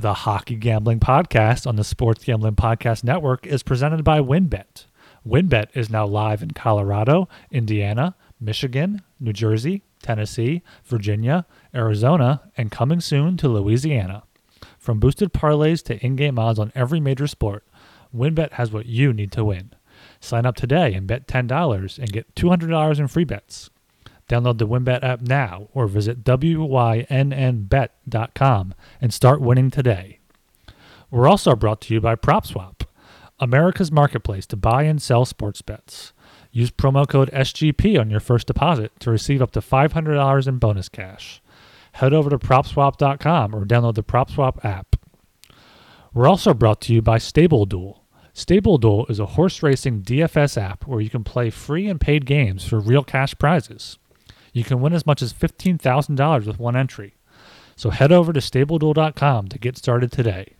The Hockey Gambling Podcast on the Sports Gambling Podcast Network is presented by WynnBET. WynnBET is now live in Colorado, Indiana, Michigan, New Jersey, Tennessee, Virginia, Arizona, and coming soon to Louisiana. From boosted parlays to in game odds on every major sport, WynnBET has what you need to win. Sign up today and bet $10 and get $200 in free bets. Download the WynnBET app now or visit WYNNBet.com and start winning today. We're also brought to you by PropSwap, America's marketplace to buy and sell sports bets. Use promo code SGP on your first deposit to receive up to $500 in bonus cash. Head over to PropSwap.com or download the PropSwap app. We're also brought to you by Stable Duel. Stable Duel is a horse racing DFS app where you can play free and paid games for real cash prizes. You can win as much as $15,000 with one entry. So head over to StableDuel.com to get started today.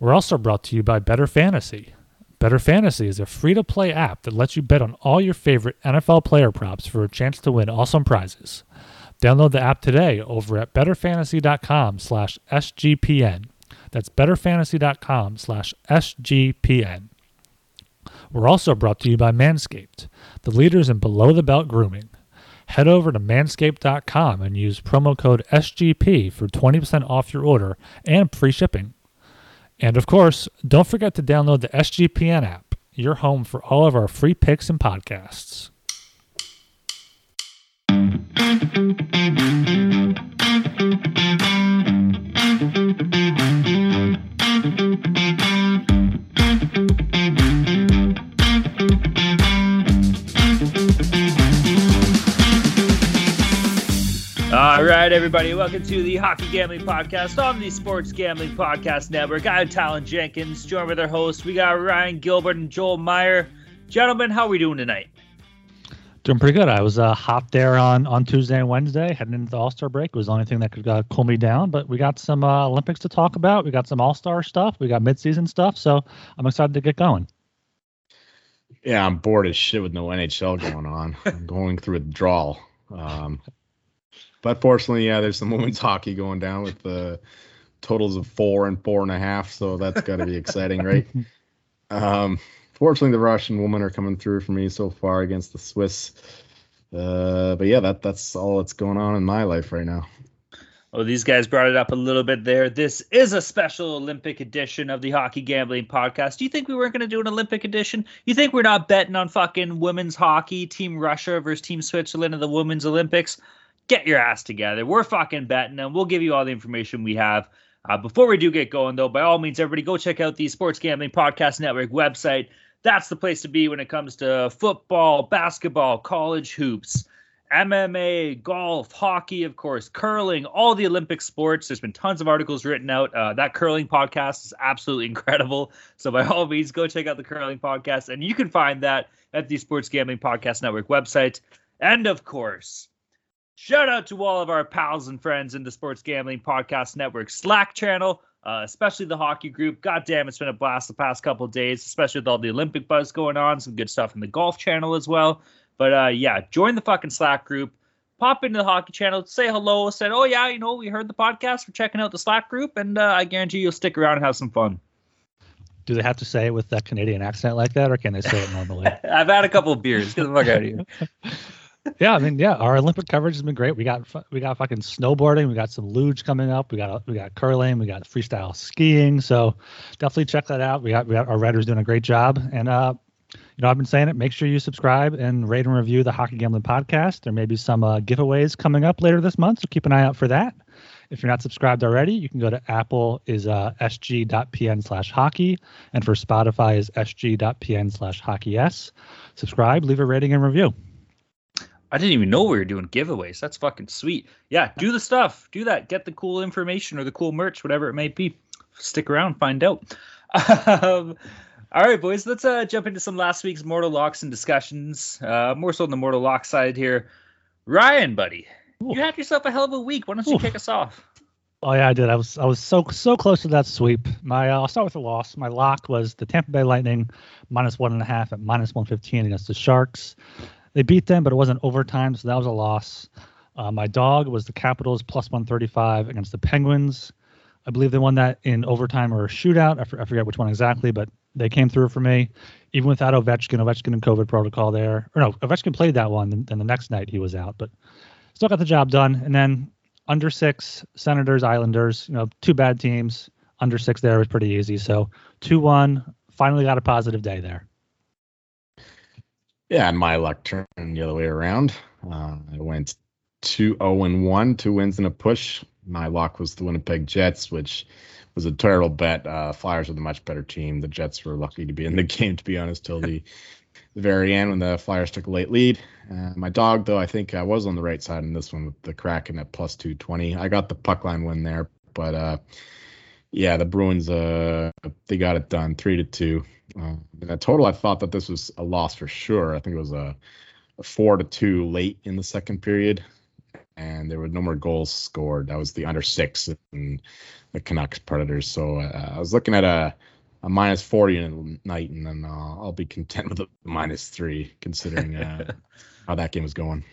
We're also brought to you by Better Fantasy. Better Fantasy is a free to play app that lets you bet on all your favorite NFL player props for a chance to win awesome prizes. Download the app today over at betterfantasy.com slash SGPN. That's betterfantasy.com slash SGPN. We're also brought to you by Manscaped, the leaders in below the belt grooming. Head over to manscaped.com and use promo code SGP for 20% off your order and free shipping. And of course, don't forget to download the SGPN app, your home for all of our free picks and podcasts. All right, everybody, welcome to the Hockey Gambling Podcast on the Sports Gambling Podcast Network. I'm Talon Jenkins, joined with our hosts. We got Ryan Gilbert and Joel Meyer. Gentlemen, how are we doing tonight? Doing pretty good. I was uh, hot there on, on Tuesday and Wednesday, heading into the All Star break. It was the only thing that could uh, cool me down. But we got some uh, Olympics to talk about. We got some All Star stuff. We got midseason stuff. So I'm excited to get going. Yeah, I'm bored as shit with no NHL going on. I'm going through withdrawal. Um, but fortunately, yeah, there's some women's hockey going down with the totals of four and four and a half. So that's got to be exciting, right? Um, fortunately, the Russian women are coming through for me so far against the Swiss. Uh, but yeah, that that's all that's going on in my life right now. Oh, these guys brought it up a little bit there. This is a special Olympic edition of the Hockey Gambling Podcast. Do you think we weren't going to do an Olympic edition? You think we're not betting on fucking women's hockey, Team Russia versus Team Switzerland in the Women's Olympics? Get your ass together. We're fucking betting, and we'll give you all the information we have. Uh, before we do get going, though, by all means, everybody go check out the Sports Gambling Podcast Network website. That's the place to be when it comes to football, basketball, college hoops. MMA, golf, hockey, of course, curling, all the Olympic sports. There's been tons of articles written out. Uh, that curling podcast is absolutely incredible. So by all means, go check out the curling podcast, and you can find that at the Sports Gambling Podcast Network website. And of course, shout out to all of our pals and friends in the Sports Gambling Podcast Network Slack channel. Uh, especially the hockey group. God damn, it's been a blast the past couple days, especially with all the Olympic buzz going on. Some good stuff in the golf channel as well. But uh, yeah, join the fucking Slack group. Pop into the hockey channel, say hello, said, oh yeah, you know, we heard the podcast. We're checking out the Slack group, and uh, I guarantee you'll stick around and have some fun. Do they have to say it with that Canadian accent like that, or can they say it normally? I've had a couple of beers. Get the fuck out of here. yeah, I mean, yeah, our Olympic coverage has been great. We got we got fucking snowboarding, we got some luge coming up, we got we got curling, we got freestyle skiing. So definitely check that out. We got we got our writers doing a great job, and uh, you know, I've been saying it. Make sure you subscribe and rate and review the Hockey Gambling Podcast. There may be some uh, giveaways coming up later this month, so keep an eye out for that. If you're not subscribed already, you can go to Apple is uh, sg.pn slash hockey, and for Spotify is sg.pn slash hockey s. Subscribe, leave a rating and review. I didn't even know we were doing giveaways. That's fucking sweet. Yeah, do the stuff. Do that. Get the cool information or the cool merch, whatever it may be. Stick around, find out. Um, all right, boys, let's uh, jump into some last week's Mortal Locks and discussions. Uh, more so on the Mortal Lock side here. Ryan, buddy, Ooh. you had yourself a hell of a week. Why don't you Ooh. kick us off? Oh yeah, I did. I was I was so so close to that sweep. My uh, I'll start with the loss. My lock was the Tampa Bay Lightning minus one and a half at minus one fifteen against the Sharks. They beat them, but it wasn't overtime, so that was a loss. Uh, my dog was the Capitals plus 135 against the Penguins. I believe they won that in overtime or a shootout. I, I forget which one exactly, but they came through for me. Even without Ovechkin, Ovechkin and COVID protocol there. Or no, Ovechkin played that one, and, and the next night he was out, but still got the job done. And then under six, Senators, Islanders, you know, two bad teams. Under six there was pretty easy. So 2 1, finally got a positive day there. Yeah, and my luck turned the other way around. Uh, I went 2 0 and 1, two wins and a push. My lock was the Winnipeg Jets, which was a terrible bet. Uh, Flyers were the much better team. The Jets were lucky to be in the game, to be honest, till the, the very end when the Flyers took a late lead. Uh, my dog, though, I think I was on the right side in this one with the Kraken at plus 220. I got the puck line win there, but uh, yeah, the Bruins, uh, they got it done three to two. Uh, in a total, I thought that this was a loss for sure. I think it was a, a four to two late in the second period and there were no more goals scored. That was the under six and the Canucks Predators. So uh, I was looking at a a minus 40 night, and then uh, I'll be content with a minus three, considering uh, how that game was going.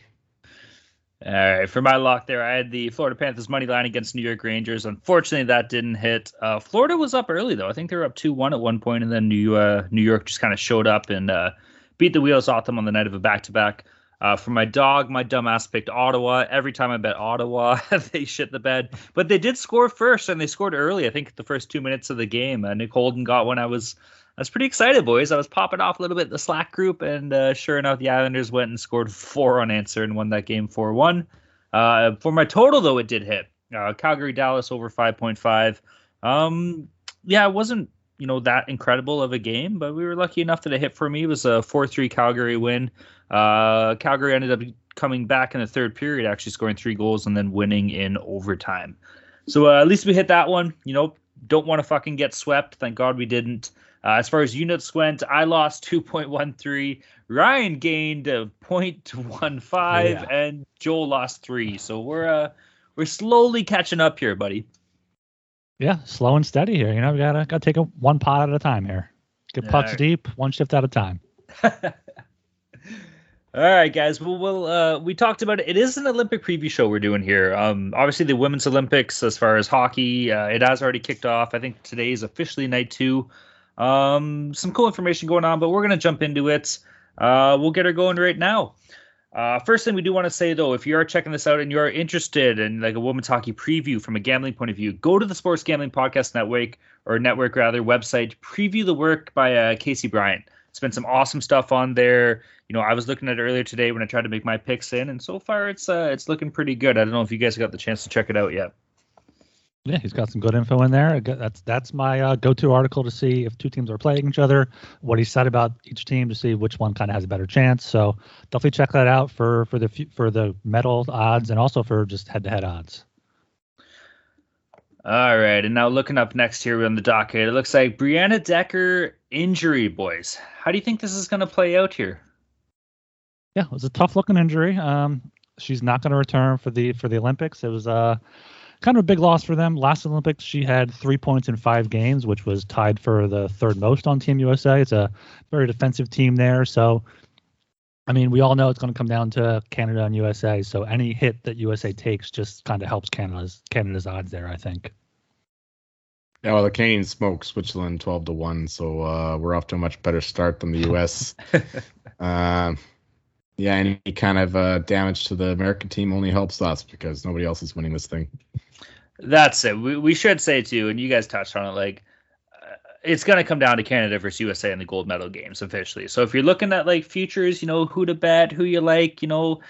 All right, for my lock there, I had the Florida Panthers money line against New York Rangers. Unfortunately, that didn't hit. Uh, Florida was up early though. I think they were up two one at one point, and then New uh, New York just kind of showed up and uh, beat the wheels off them on the night of a back to back. For my dog, my dumbass picked Ottawa. Every time I bet Ottawa, they shit the bed. But they did score first, and they scored early. I think the first two minutes of the game. Uh, Nick Holden got one. I was, I was pretty excited, boys. I was popping off a little bit in the Slack group, and uh, sure enough, the Islanders went and scored four unanswered and won that game four one. Uh, for my total, though, it did hit. Uh, Calgary Dallas over five point five. Um, yeah, it wasn't you know that incredible of a game, but we were lucky enough that it hit for me. It was a four three Calgary win. Uh, Calgary ended up coming back in the third period, actually scoring three goals and then winning in overtime. So uh, at least we hit that one. You know, don't want to fucking get swept. Thank God we didn't. Uh, as far as units went, I lost 2.13. Ryan gained a 0.15, yeah. and Joel lost three. So we're uh we're slowly catching up here, buddy. Yeah, slow and steady here. You know, we gotta gotta take a one pot at a time here. Get pucks right. deep, one shift at a time. All right, guys. Well, we'll uh, we talked about it. It is an Olympic preview show we're doing here. Um, obviously the Women's Olympics, as far as hockey, uh, it has already kicked off. I think today is officially night two. Um, some cool information going on, but we're gonna jump into it. Uh, we'll get her going right now. Uh, first thing we do want to say though, if you are checking this out and you are interested in like a women's hockey preview from a gambling point of view, go to the Sports Gambling Podcast Network or network rather website. Preview the work by uh, Casey Bryant. It's been some awesome stuff on there. You know, I was looking at earlier today when I tried to make my picks in, and so far it's uh, it's looking pretty good. I don't know if you guys got the chance to check it out yet. Yeah, he's got some good info in there. That's that's my uh, go-to article to see if two teams are playing each other, what he said about each team to see which one kind of has a better chance. So definitely check that out for for the for the medal odds and also for just head-to-head odds. All right, and now looking up next here on the docket, it looks like Brianna Decker injury, boys. How do you think this is going to play out here? Yeah, it was a tough looking injury. Um, she's not going to return for the for the Olympics. It was uh, kind of a big loss for them. Last Olympics, she had three points in five games, which was tied for the third most on Team USA. It's a very defensive team there, so. I mean, we all know it's going to come down to Canada and USA. So any hit that USA takes just kind of helps Canada's Canada's odds there. I think. Yeah, well, the Canadians smoke Switzerland twelve to one, so uh, we're off to a much better start than the U.S. uh, yeah, any kind of uh, damage to the American team only helps us because nobody else is winning this thing. That's it. We, we should say too, and you guys touched on it. Like, uh, it's going to come down to Canada versus USA in the gold medal games officially. So if you're looking at like futures, you know who to bet, who you like, you know,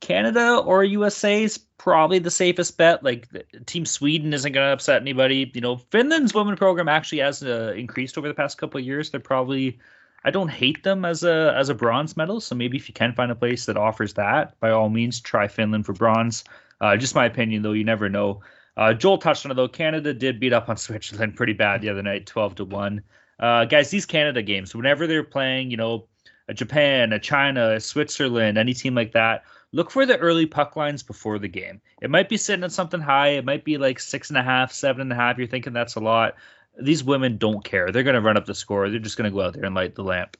Canada or USA is probably the safest bet. Like Team Sweden isn't going to upset anybody. You know, Finland's women program actually has uh, increased over the past couple of years. They're probably I don't hate them as a as a bronze medal. So maybe if you can find a place that offers that, by all means, try Finland for bronze. Uh, just my opinion, though. You never know. Uh, Joel touched on it though. Canada did beat up on Switzerland pretty bad the other night, twelve to one. Uh, guys, these Canada games, whenever they're playing, you know, a Japan, a China, a Switzerland, any team like that, look for the early puck lines before the game. It might be sitting at something high. It might be like six and a half, seven and a half. You're thinking that's a lot. These women don't care. They're going to run up the score. They're just going to go out there and light the lamp.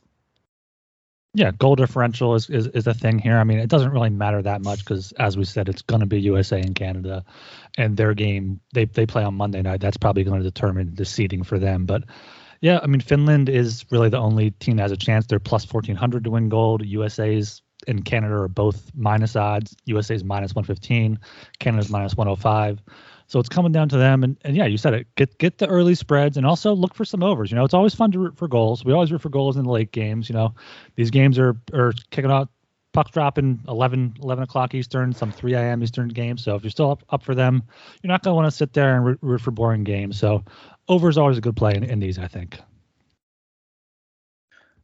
Yeah, goal differential is, is, is a thing here. I mean, it doesn't really matter that much because, as we said, it's going to be USA and Canada, and their game they they play on Monday night. That's probably going to determine the seeding for them. But yeah, I mean, Finland is really the only team that has a chance. They're plus fourteen hundred to win gold. USA's and Canada are both minus odds. USA's minus one fifteen, Canada's minus one hundred oh five. So it's coming down to them, and, and yeah, you said it. Get get the early spreads, and also look for some overs. You know, it's always fun to root for goals. We always root for goals in the late games. You know, these games are are kicking out pucks dropping 11, 11 o'clock Eastern, some 3 a.m. Eastern games. So if you're still up, up for them, you're not going to want to sit there and root, root, for boring games. So over is always a good play in, in these, I think.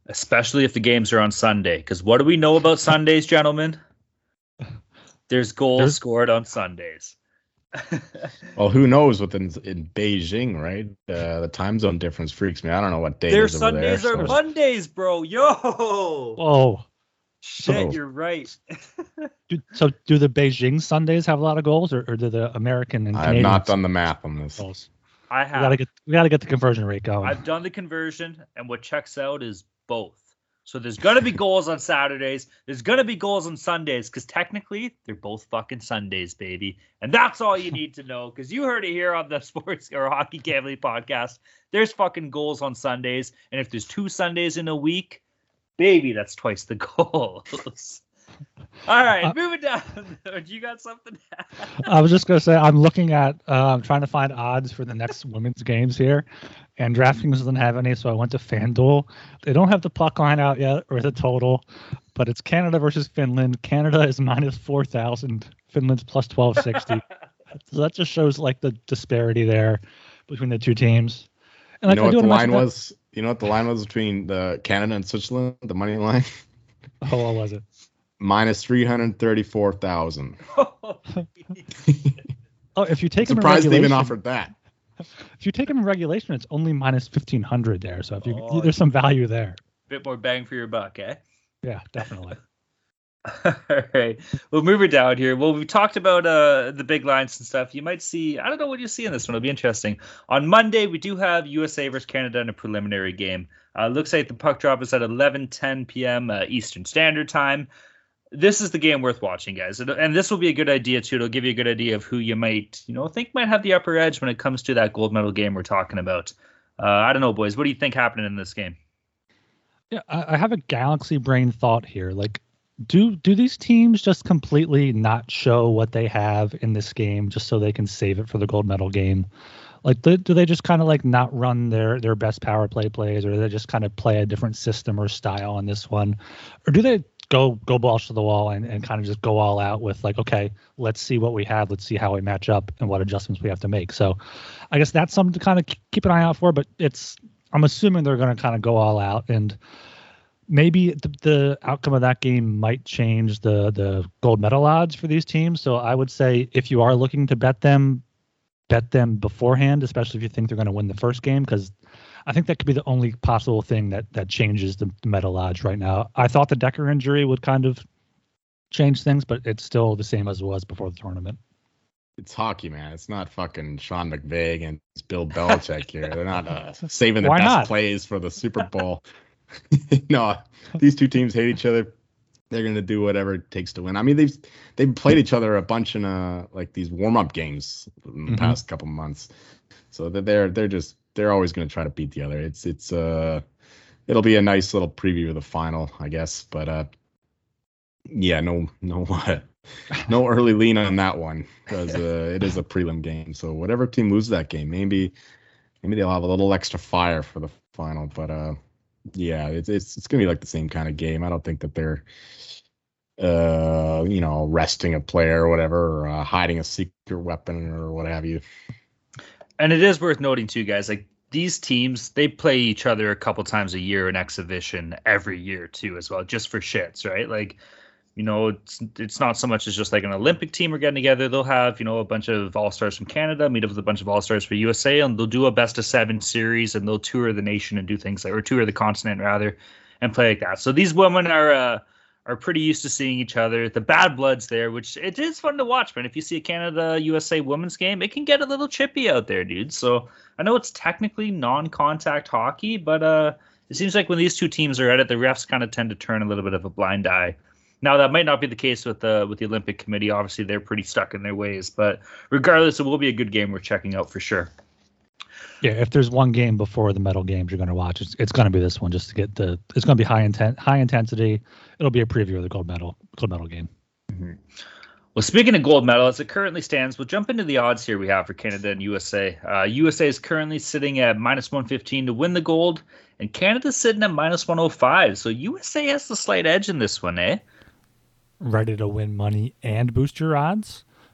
Especially if the games are on Sunday. Because what do we know about Sundays, gentlemen? There's goals There's... scored on Sundays. well, who knows within in Beijing, right? Uh, the time zone difference freaks me. I don't know what day. Their Sundays there, are so. Mondays, bro. Yo. Whoa. Shit, so, you're right. do, so, do the Beijing Sundays have a lot of goals, or, or do the American and I have not done the math on this. Goals? I have. We gotta get we gotta get the conversion rate going. I've done the conversion, and what checks out is both. So there's gonna be goals on Saturdays. There's gonna be goals on Sundays because technically they're both fucking Sundays, baby. And that's all you need to know because you heard it here on the sports or hockey gambling podcast. There's fucking goals on Sundays, and if there's two Sundays in a week, baby, that's twice the goals. All right, uh, moving down. Do you got something? I was just gonna say I'm looking at. Uh, I'm trying to find odds for the next women's games here, and DraftKings doesn't have any, so I went to FanDuel. They don't have the puck line out yet or the total, but it's Canada versus Finland. Canada is minus four thousand. Finland's plus twelve sixty. so that just shows like the disparity there between the two teams. And like, you know what the line was? You know what the line was between the Canada and Switzerland? The money line. Oh, what was it? minus three hundred thirty-four thousand. oh, if you take I'm surprised they even offered that. If you take them in regulation, it's only minus fifteen hundred there. So if you oh, there's some value there. Bit more bang for your buck, eh? Yeah, definitely. All right. We'll move it down here. Well, we've talked about uh, the big lines and stuff. You might see, I don't know what you see in this one. It'll be interesting. On Monday, we do have USA versus Canada in a preliminary game. Uh, looks like the puck drop is at 11 10 p.m. Uh, Eastern Standard Time this is the game worth watching, guys. And this will be a good idea too. It'll give you a good idea of who you might, you know, think might have the upper edge when it comes to that gold medal game we're talking about. Uh, I don't know, boys. What do you think happening in this game? Yeah, I have a galaxy brain thought here. Like, do do these teams just completely not show what they have in this game just so they can save it for the gold medal game? Like, do, they just kind of like not run their their best power play plays, or do they just kind of play a different system or style on this one, or do they go go balls to the wall and, and kind of just go all out with like okay let's see what we have. Let's see how we match up and what adjustments we have to make. So i guess that's something to kind of keep an eye out for but it's i'm assuming they're going to kind of go all out and maybe the, the outcome of that game might change the the gold medal odds for these teams. So i would say if you are looking to bet them bet them beforehand especially if you think they're going to win the first game because I think that could be the only possible thing that that changes the, the medal odds right now. I thought the Decker injury would kind of change things, but it's still the same as it was before the tournament. It's hockey, man. It's not fucking Sean McVay and Bill Belichick here. They're not uh, saving their best not? plays for the Super Bowl. no, these two teams hate each other. They're gonna do whatever it takes to win. I mean, they've they've played each other a bunch in uh like these warm up games in the mm-hmm. past couple months. So they're they're just they're always going to try to beat the other. It's it's uh it'll be a nice little preview of the final, I guess. But uh yeah, no no what no early lean on that one because uh, it is a prelim game. So whatever team loses that game, maybe maybe they'll have a little extra fire for the final. But uh yeah, it's it's it's gonna be like the same kind of game. I don't think that they're uh you know resting a player or whatever or uh, hiding a secret weapon or what have you and it is worth noting too, guys. Like these teams, they play each other a couple times a year in exhibition every year too, as well, just for shits, right? Like, you know, it's it's not so much as just like an Olympic team are getting together. They'll have you know a bunch of all stars from Canada meet up with a bunch of all stars for USA, and they'll do a best of seven series, and they'll tour the nation and do things like or tour the continent rather, and play like that. So these women are. Uh, are pretty used to seeing each other. The bad blood's there, which it is fun to watch, man. If you see a Canada USA women's game, it can get a little chippy out there, dude. So I know it's technically non-contact hockey, but uh, it seems like when these two teams are at it, the refs kind of tend to turn a little bit of a blind eye. Now that might not be the case with the with the Olympic Committee. Obviously, they're pretty stuck in their ways. But regardless, it will be a good game we're checking out for sure. Yeah, if there's one game before the medal games you're going to watch, it's, it's going to be this one just to get the. It's going to be high intent, high intensity. It'll be a preview of the gold medal gold medal game. Mm-hmm. Well, speaking of gold medal, as it currently stands, we'll jump into the odds here we have for Canada and USA. Uh, USA is currently sitting at minus 115 to win the gold, and Canada's sitting at minus 105. So USA has the slight edge in this one, eh? Ready to win money and boost your odds?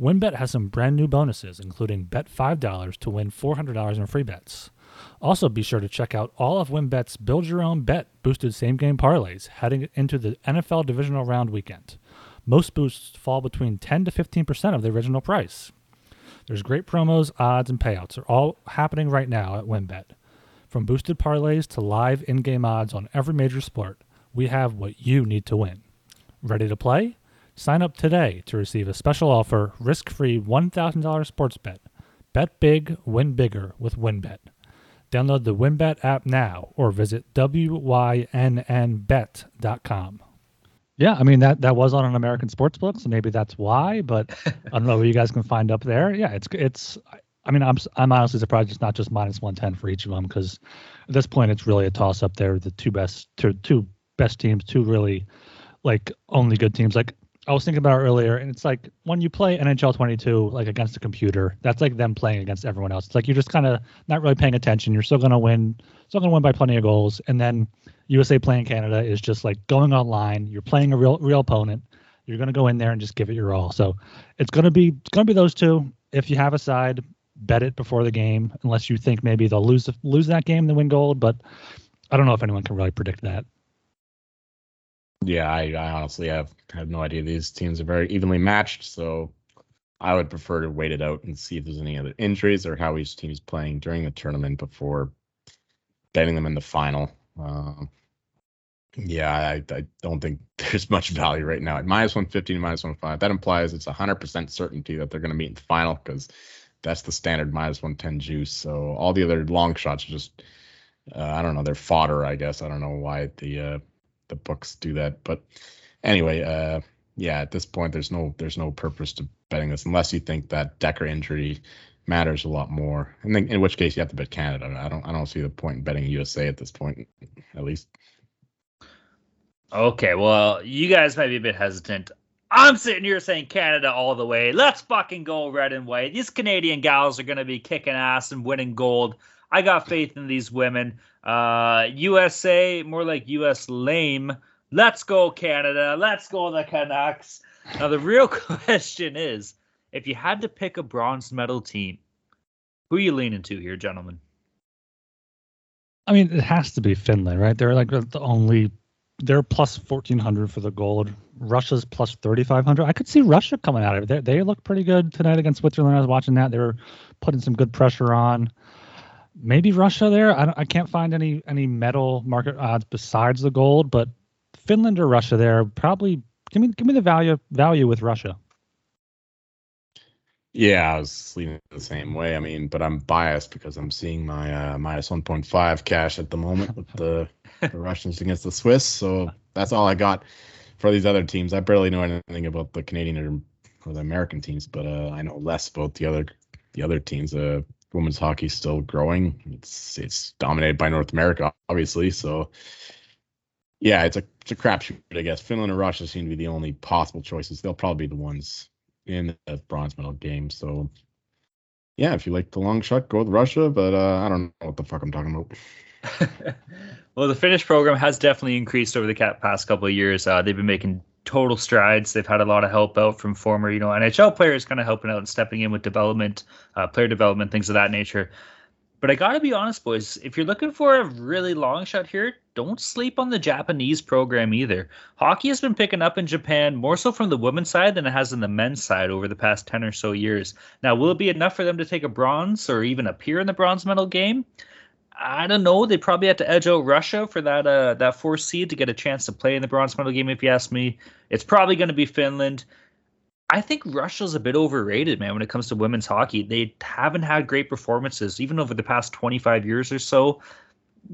WynnBET has some brand new bonuses, including bet $5 to win $400 in free bets. Also, be sure to check out all of WynnBET's Build Your Own Bet boosted same game parlays heading into the NFL divisional round weekend. Most boosts fall between 10 to 15% of the original price. There's great promos, odds, and payouts are all happening right now at WynnBET. From boosted parlays to live in game odds on every major sport, we have what you need to win. Ready to play? Sign up today to receive a special offer risk free $1,000 sports bet. Bet big, win bigger with WynnBET. Download the WynnBET app now or visit WYNNBet.com. Yeah, I mean that that was on an American sports book, so maybe that's why. But I don't know what you guys can find up there. Yeah, it's it's. I mean, I'm I'm honestly surprised it's not just minus one ten for each of them because at this point it's really a toss up there. The two best two two best teams, two really like only good teams. Like I was thinking about earlier, and it's like when you play NHL 22 like against a computer, that's like them playing against everyone else. It's like you're just kind of not really paying attention. You're still gonna win, still gonna win by plenty of goals, and then USA playing Canada is just like going online. You're playing a real real opponent. You're gonna go in there and just give it your all. So it's gonna be it's gonna be those two. If you have a side, bet it before the game, unless you think maybe they'll lose lose that game and win gold. But I don't know if anyone can really predict that. Yeah, I, I honestly have have no idea. These teams are very evenly matched, so I would prefer to wait it out and see if there's any other injuries or how each team is playing during the tournament before betting them in the final. Um, yeah, I, I don't think there's much value right now at minus 150 to minus 105. That implies it's 100% certainty that they're going to meet in the final because that's the standard minus 110 juice. So all the other long shots are just, uh, I don't know, they're fodder, I guess. I don't know why the uh, the books do that. But anyway, uh, yeah, at this point, there's no there's no purpose to betting this unless you think that Decker injury matters a lot more. And then in which case you have to bet Canada. I don't I don't see the point in betting USA at this point, at least. Okay, well, you guys might be a bit hesitant. I'm sitting here saying Canada all the way. Let's fucking go red and white. These Canadian gals are going to be kicking ass and winning gold. I got faith in these women. Uh, USA, more like US lame. Let's go, Canada. Let's go, the Canucks. Now, the real question is if you had to pick a bronze medal team, who are you leaning to here, gentlemen? I mean, it has to be Finland, right? They're like the only, they're plus 1400 for the gold. Russia's plus 3500. I could see Russia coming out of it. They, they look pretty good tonight against Switzerland. I was watching that. They were putting some good pressure on maybe Russia there. I, I can't find any any medal market odds besides the gold, but Finland or Russia there probably give me give me the value value with Russia. Yeah, I was leaning the same way. I mean, but I'm biased because I'm seeing my uh, minus 1.5 cash at the moment with the, the Russians against the Swiss. So that's all I got for these other teams. I barely know anything about the Canadian or, or the American teams, but uh, I know less about the other the other teams. Uh, women's hockey is still growing. It's it's dominated by North America, obviously. So yeah, it's a it's a crapshoot. I guess Finland and Russia seem to be the only possible choices. They'll probably be the ones in the bronze medal game. So yeah, if you like the long shot, go with Russia. But uh, I don't know what the fuck I'm talking about. well, the Finnish program has definitely increased over the past couple of years. Uh, they've been making total strides. They've had a lot of help out from former, you know, NHL players kind of helping out and stepping in with development, uh, player development, things of that nature. But I gotta be honest, boys. If you're looking for a really long shot here, don't sleep on the Japanese program either. Hockey has been picking up in Japan more so from the women's side than it has in the men's side over the past 10 or so years. Now, will it be enough for them to take a bronze or even appear in the bronze medal game? I don't know. They probably had to edge out Russia for that uh, that fourth seed to get a chance to play in the bronze medal game. If you ask me, it's probably going to be Finland. I think Russia's a bit overrated, man, when it comes to women's hockey. They haven't had great performances, even over the past 25 years or so.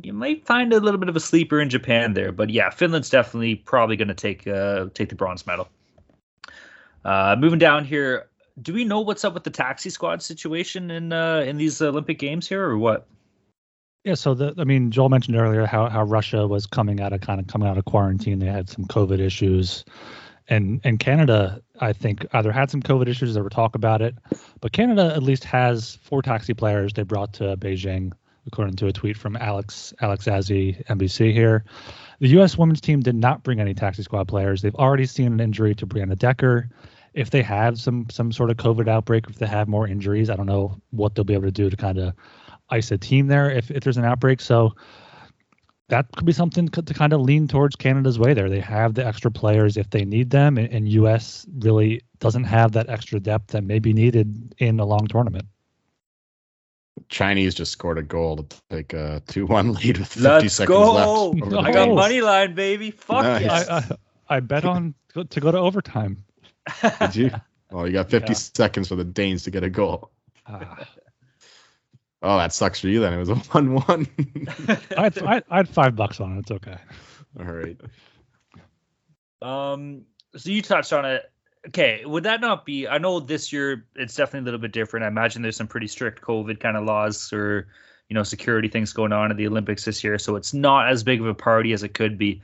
You might find a little bit of a sleeper in Japan there, but yeah, Finland's definitely probably going to take uh, take the bronze medal. Uh, moving down here, do we know what's up with the taxi squad situation in uh, in these Olympic games here, or what? Yeah, so the I mean, Joel mentioned earlier how how Russia was coming out of kind of coming out of quarantine. They had some COVID issues and and Canada, I think, either had some COVID issues. There were talk about it, but Canada at least has four taxi players they brought to Beijing, according to a tweet from Alex Alex Azzi, NBC here. The U.S. women's team did not bring any taxi squad players. They've already seen an injury to Brianna Decker. If they have some some sort of COVID outbreak, if they have more injuries, I don't know what they'll be able to do to kind of ice a team there if, if there's an outbreak. So that could be something to kind of lean towards Canada's way there. They have the extra players if they need them, and, and U.S. really doesn't have that extra depth that may be needed in a long tournament. Chinese just scored a goal to take a 2 1 lead with 50 Let's seconds go. left. I got money line, baby. Fuck Nice. yes. I, I, I bet on to go to overtime. Did you? Well, you got 50 Yeah. seconds for the Danes to get a goal. Ah, Oh, that sucks for you then. It was a 1 1. I, had, I, I had five bucks on it. It's okay. All right. Um, so you touched on it. Okay, would that not be? I know this year it's definitely a little bit different. I imagine there's some pretty strict COVID kind of laws or you know security things going on at the Olympics this year, so it's not as big of a party as it could be.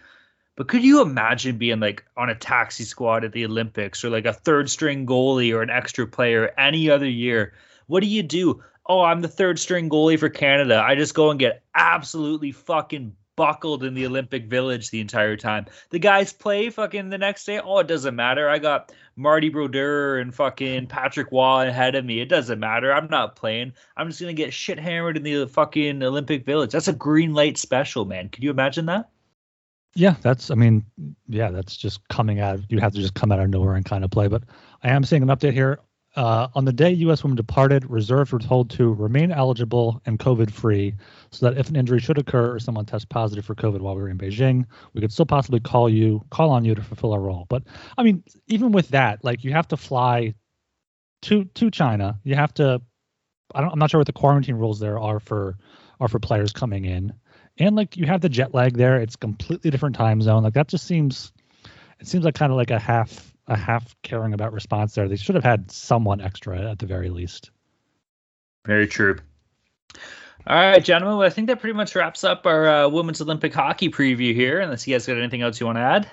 But could you imagine being like on a taxi squad at the Olympics or like a third string goalie or an extra player any other year? What do you do? Oh, I'm the third string goalie for Canada. I just go and get absolutely fucking buckled in the Olympic Village the entire time. The guys play fucking the next day. Oh, it doesn't matter. I got Marty Brodeur and fucking Patrick Roy ahead of me. It doesn't matter. I'm not playing. I'm just gonna get shit hammered in the fucking Olympic Village. That's a green light special, man. Could you imagine that? Yeah, that's. I mean, yeah, that's just coming out. You have to just come out of nowhere and kind of play. But I am seeing an update here. Uh, on the day U.S. women departed, reserves were told to remain eligible and COVID-free, so that if an injury should occur or someone tests positive for COVID while we were in Beijing, we could still possibly call you, call on you to fulfill our role. But I mean, even with that, like you have to fly to to China. You have to. I don't, I'm not sure what the quarantine rules there are for are for players coming in, and like you have the jet lag there. It's completely different time zone. Like that just seems. It seems like kind of like a half a half caring about response there. They should have had someone extra at the very least. Very true. All right, gentlemen. Well, I think that pretty much wraps up our uh, women's Olympic hockey preview here. Unless you guys got anything else you want to add.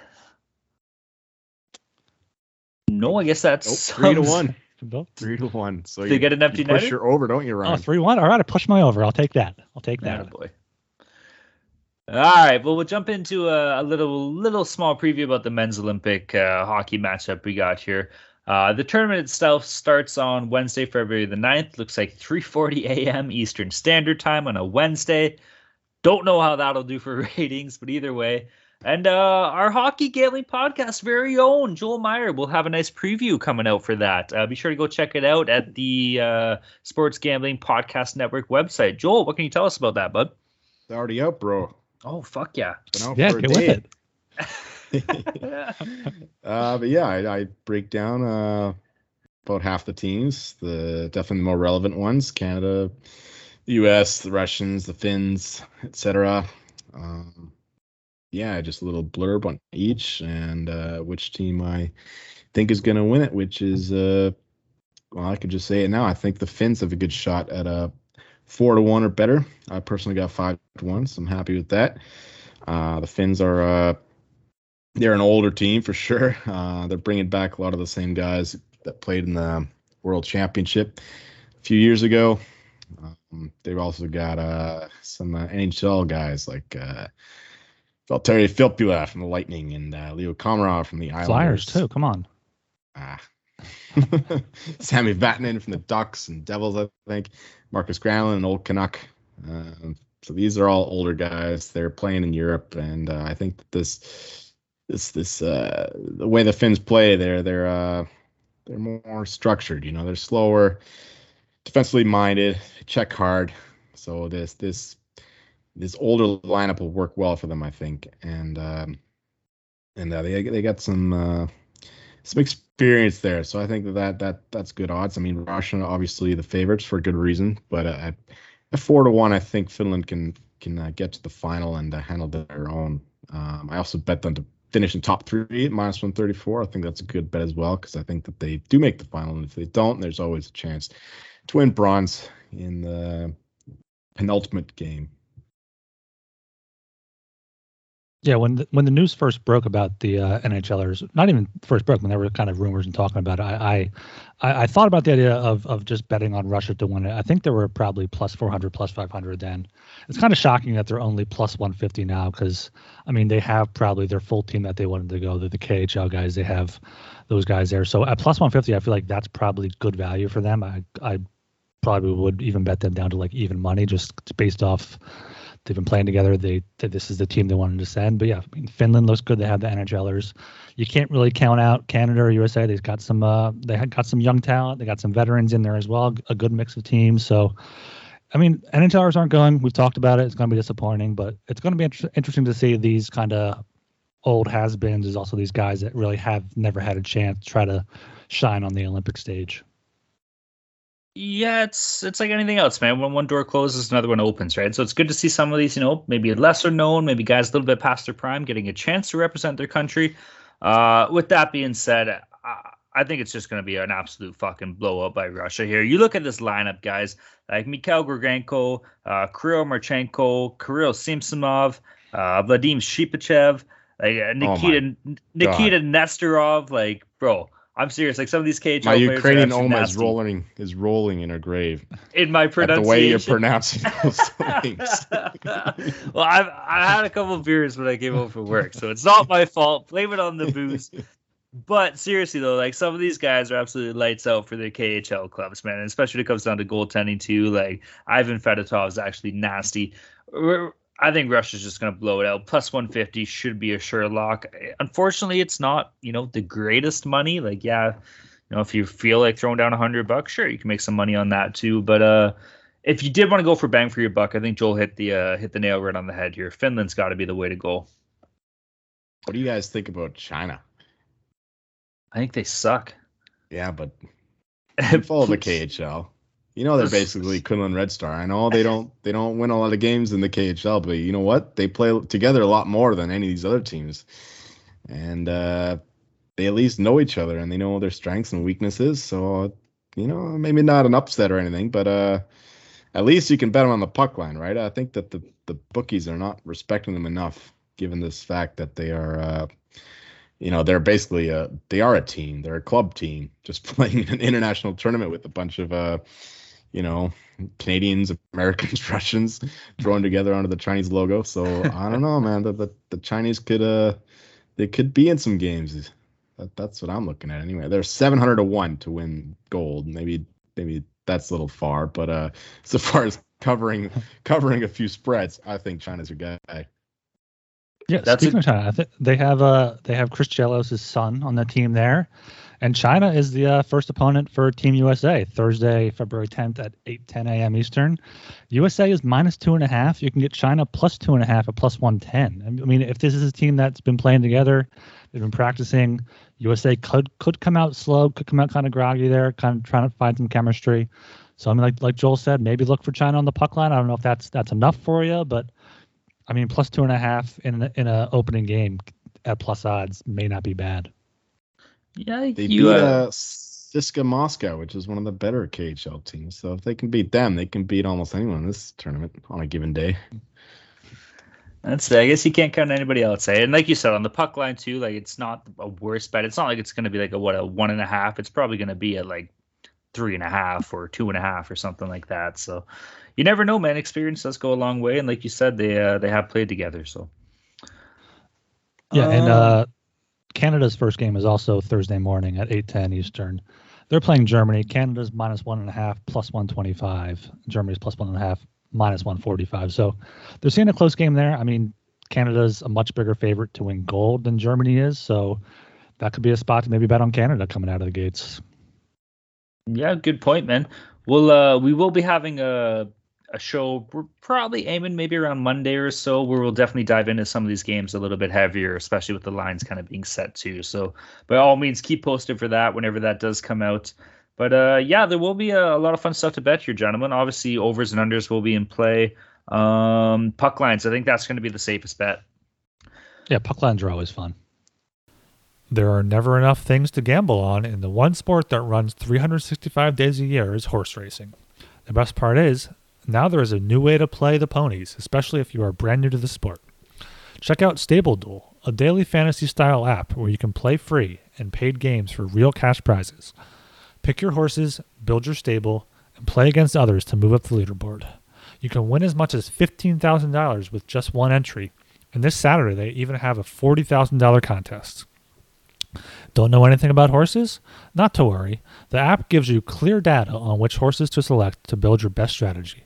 No, I guess that's Nope, three to one. Nope. Three to one. So you get an empty you push netter? your over, don't you, Oh, Ryan? three one. All right, I push my over. I'll take that. I'll take that. boy. All right, well, we'll jump into a, a little, little small preview about the men's Olympic uh, hockey matchup we got here. Uh, the tournament itself starts on Wednesday, February the 9th. Looks like 3:40 a.m. Eastern Standard Time on a Wednesday. Don't know how that'll do for ratings, but either way. And uh, our hockey gambling podcast, very own Joel Meyer, will have a nice preview coming out for that. Uh, be sure to go check it out at the uh, Sports Gambling Podcast Network website. Joel, what can you tell us about that, bud? It's already out, bro. Oh, fuck yeah. Been out Yeah, for a day. it. uh, but yeah, I, I break down uh, about half the teams, the definitely the more relevant ones: Canada, the U.S., the Russians, the Finns, etc. Um, yeah, just a little blurb on each and uh, which team I think is going to win it. Which is, uh, well, I could just say it now. I think the Finns have a good shot at a four to one or better. I personally got five to one, so I'm happy with that. Uh, the Finns are. Uh, they're an older team for sure. Uh, they're bringing back a lot of the same guys that played in the World Championship a few years ago. Um, they've also got uh, some uh, NHL guys like uh, Valtteri Filppula from the Lightning and uh, Leo Komarov from the Islanders. Flyers too. Come on. Ah. Sami Vatanen from the Ducks and Devils, I think. Markus Granlund, an old Canuck Um, so these are all older guys. They're playing in Europe, and uh, I think this this this uh, the way the Finns play, they're they're uh, they're more structured. You know, they're slower, defensively minded, check hard. So this this this older lineup will work well for them, I think. And um, and uh, they they got some uh, some experience there. So I think that, that that that's good odds. I mean, Russia obviously the favorites for good reason, but uh, at, four to one, I think Finland can can uh, get to the final and uh, handle their own. Um, I also bet them to finish in top three at minus 134. I think that's a good bet as well because I think that they do make the final, and if they don't, there's always a chance to win bronze in the penultimate game. Yeah, when the, when the news first broke about the uh, NHLers, not even first broke when there were kind of rumors and talking about it, I, I I thought about the idea of of just betting on Russia to win it. I think there were probably plus 400, plus 500 then. It's kind of shocking that they're only plus 150 now because I mean they have probably their full team that they wanted to go. They're the KHL guys. They have those guys there. So at plus 150, I feel like that's probably good value for them. I I probably would even bet them down to like even money just based off they've been playing together. They, this is the team they wanted to send. But yeah, I mean, Finland looks good. They have the NHLers. You can't really count out Canada or USA. They've got some uh, they had got some young talent. They got some veterans in there as well. A good mix of teams. So. I mean, NHLers aren't going. We've talked about it. It's going to be disappointing, but it's going to be inter- interesting to see these kind of old has-beens. Is also these guys that really have never had a chance to try to shine on the Olympic stage. Yeah, it's it's like anything else, man. When one door closes, another one opens, right? So it's good to see some of these, you know, maybe lesser known, maybe guys a little bit past their prime, getting a chance to represent their country. Uh, with that being said, I, I think it's just going to be an absolute fucking blow up by Russia here. You look at this lineup, guys, like Mikhail Grigorenko, uh, Kirill Marchenko, Kirill Samsonov, uh, Vadim Shipachev, like uh, Nikita oh Nikita Nesterov, like bro I'm serious. Like some of these KHL my Ukrainian Oma is rolling is rolling in her grave. In my pronunciation, the way you're pronouncing those things. well, I've I had a couple of beers when I came home from work, so it's not my fault. Blame it on the booze. But seriously though, like some of these guys are absolutely lights out for their KHL clubs, man. And especially when it comes down to goaltending too. Like Ivan Fedotov is actually nasty. I think Russia's just going to blow it out. Plus 150 should be a sure lock. Unfortunately, it's not, you know, the greatest money. Like, yeah, you know, if you feel like throwing down a hundred bucks, sure, you can make some money on that too. But uh, if you did want to go for bang for your buck, I think Joel hit the uh, hit the nail right on the head here. Finland's got to be the way to go. What do you guys think about China? I think they suck. Yeah, but follow the KHL. You know they're basically Kunlun Red Star. I know they don't they don't win a lot of games in the KHL, but you know what? They play together a lot more than any of these other teams, and uh, they at least know each other and they know their strengths and weaknesses. So you know maybe not an upset or anything, but uh, at least you can bet them on the puck line, right? I think that the the bookies are not respecting them enough, given this fact that they are. Uh, you know they're basically a they are a team they're a club team just playing an international tournament with a bunch of uh you know, Canadians, Americans, Russians thrown together under the Chinese logo. So I don't know, man. The, the, the Chinese could uh they could be in some games. That, that's what I'm looking at anyway. They're 700 to one to win gold. Maybe maybe that's a little far, but uh, so far as covering covering a few spreads, I think China's your guy. Yeah, that's speaking a- of China, I think they have uh they have Chris Chelios' son on the team there. And China is the uh, first opponent for Team USA Thursday, February 10th at 8:10 a.m. Eastern. USA is minus two and a half. You can get China plus two and a half at plus 110. I mean, if this is a team that's been playing together, they've been practicing, USA could could come out slow, could come out kind of groggy there, kind of trying to find some chemistry. So I mean, like like Joel said, maybe look for China on the puck line. I don't know if that's that's enough for you, but I mean, plus two and a half in a, in a opening game at plus odds may not be bad. Yeah, they you, beat uh, CSKA Moscow, which is one of the better KHL teams. So if they can beat them, they can beat almost anyone in this tournament on a given day. That's I guess you can't count anybody else. Eh? And like you said, on the puck line too, like it's not a worse bet. It's not like it's going to be like a what a one and a half. It's probably going to be at like three and a half or two and a half or something like that. So you never know, man. Experience does go a long way, and like you said, they uh, they have played together. So yeah, and uh, Canada's first game is also Thursday morning at 8:10 Eastern. They're playing Germany. Canada's minus one and a half, plus 125. Germany's plus one and a half, minus 145. So they're seeing a close game there. I mean, Canada's a much bigger favorite to win gold than Germany is. So that could be a spot to maybe bet on Canada coming out of the gates. Yeah, good point, man. We'll uh we will be having a a show we're probably aiming maybe around Monday or so where we'll definitely dive into some of these games a little bit heavier, especially with the lines kind of being set too. So by all means keep posted for that whenever that does come out. But uh yeah, there will be a, a lot of fun stuff to bet here, gentlemen. Obviously overs and unders will be in play. Um puck lines, I think that's gonna be the safest bet. Yeah, puck lines are always fun. There are never enough things to gamble on, and the one sport that runs 365 days a year is horse racing. The best part is, now there is a new way to play the ponies, especially if you are brand new to the sport. Check out Stable Duel, a daily fantasy style app where you can play free and paid games for real cash prizes. Pick your horses, build your stable, and play against others to move up the leaderboard. You can win as much as $15,000 with just one entry, and this Saturday they even have a $40,000 contest. Don't know anything about horses? Not to worry. The app gives you clear data on which horses to select to build your best strategy.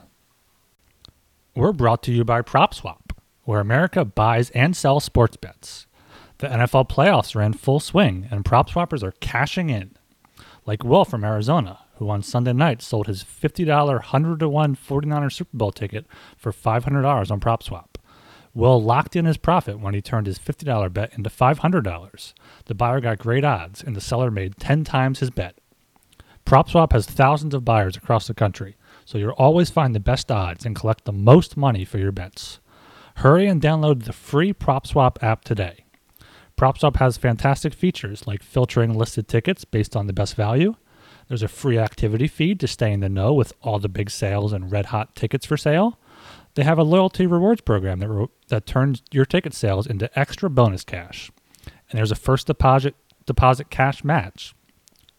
We're brought to you by PropSwap, where America buys and sells sports bets. The NFL playoffs are in full swing, and prop swappers are cashing in. Like Will from Arizona, who on Sunday night sold his $50 100 to 1 49er Super Bowl ticket for $500 on PropSwap. Will locked in his profit when he turned his $50 bet into $500. The buyer got great odds, and the seller made 10 times his bet. PropSwap has thousands of buyers across the country, so you'll always find the best odds and collect the most money for your bets. Hurry and download the free PropSwap app today. PropSwap has fantastic features like filtering listed tickets based on the best value. There's a free activity feed to stay in the know with all the big sales and red hot tickets for sale. They have a loyalty rewards program that, re- that turns your ticket sales into extra bonus cash. And there's a first deposit deposit cash match.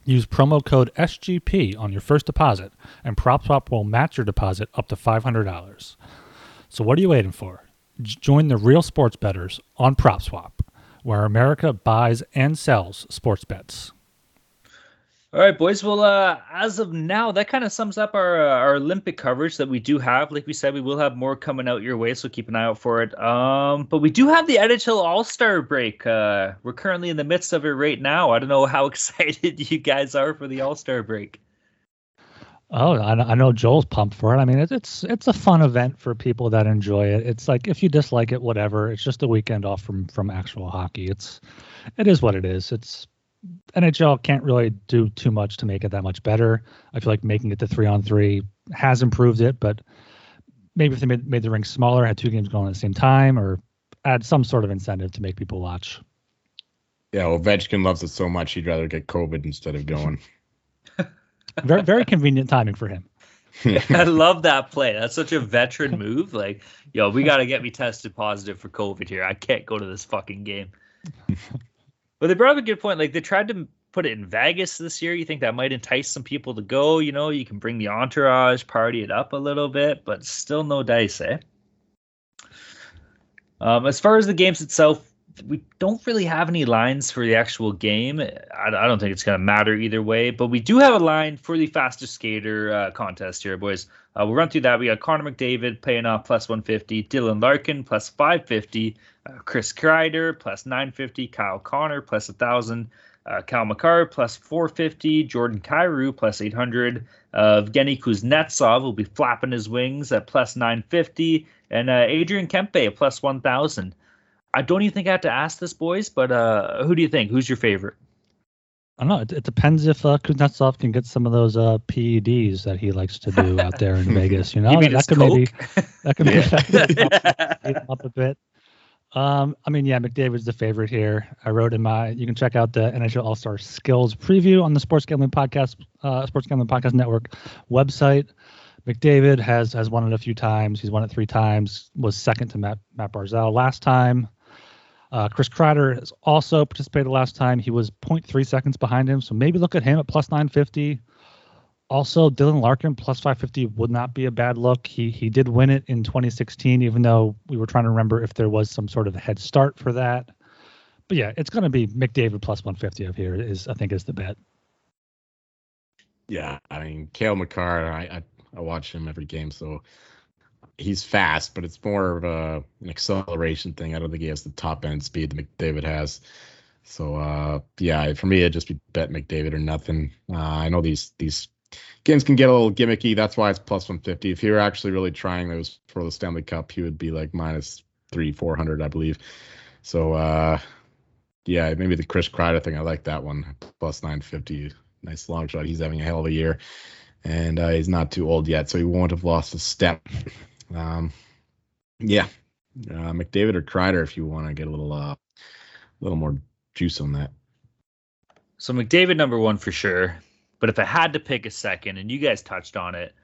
Use promo code SGP on your first deposit, and PropSwap will match your deposit up to $500. So what are you waiting for? Join the real sports bettors on PropSwap, where America buys and sells sports bets. All right, boys. Well, uh, as of now, that kind of sums up our uh, our Olympic coverage that we do have. Like we said, we will have more coming out your way, so keep an eye out for it. Um, but we do have the NHL All Star break. Uh, we're currently in the midst of it right now. I don't know how excited you guys are for the All Star break. Oh, I, I know Joel's pumped for it. I mean, it's, it's it's a fun event for people that enjoy it. It's like if you dislike it, whatever. It's just a weekend off from from actual hockey. It's it is what it is. It's NHL can't really do too much to make it that much better. I feel like making it to three on three has improved it, but maybe if they made, made the ring smaller, had two games going at the same time, or add some sort of incentive to make people watch. Yeah, Ovechkin loves it so much he'd rather get COVID instead of going. very very convenient timing for him. I love that play. That's such a veteran move. Like, yo, we got to get me tested positive for COVID here. I can't go to this fucking game. But they brought up a good point. Like they tried to put it in Vegas this year. You think that might entice some people to go? You know, you can bring the entourage, party it up a little bit, but still no dice, eh? Um, as far as the games itself, we don't really have any lines for the actual game. I, I don't think it's going to matter either way, but we do have a line for the fastest skater uh, contest here, boys. Uh, we'll run through that. We got Connor McDavid paying off plus 150, Dylan Larkin plus 550, uh, Chris Kreider plus 950, Kyle Connor plus 1,000, uh, Cale Makar plus 450, Jordan Kyrou plus 800, uh, Evgeny Kuznetsov will be flapping his wings at plus 950, and uh, Adrian Kempe plus 1,000. I don't even think I have to ask this, boys, but uh, who do you think? Who's your favorite? I don't know. It, it depends if uh, Kuznetsov can get some of those uh, PEDs that he likes to do out there in Vegas. You know, You that could maybe that could be Yeah. effective. Heat up a bit. Um, I mean, yeah, McDavid's the favorite here. I wrote in my. You can check out the NHL All Star Skills preview on the Sports Gambling Podcast, uh, Sports Gambling Podcast Network website. McDavid has has won it a few times. He's won it three times. Was second to Matt Matt Barzal last time. Uh, Chris Kreider has also participated last time. He was 0.3 seconds behind him, so maybe look at him at plus 950. Also, Dylan Larkin plus 550 would not be a bad look. He he did win it in 2016, even though we were trying to remember if there was some sort of head start for that. But yeah, it's going to be McDavid plus 150 up here is I think is the bet. Yeah, I mean Cale Makar, I, I I watch him every game, so he's fast, but it's more of a, an acceleration thing. I don't think he has the top end speed that McDavid has. So uh, yeah, for me it'd just be bet McDavid or nothing. Uh, I know these these games can get a little gimmicky. That's why it's plus 150. If he were actually really trying those for the Stanley Cup, he would be like minus three, 400, I believe. So uh, yeah, maybe the Chris Kreider thing. I like that one plus 950. Nice long shot. He's having a hell of a year, and uh, he's not too old yet, so he won't have lost a step. Um, yeah, uh, McDavid or Kreider if you want to get a little uh, a little more juice on that. So McDavid number one for sure. But if I had to pick a second, and you guys touched on it,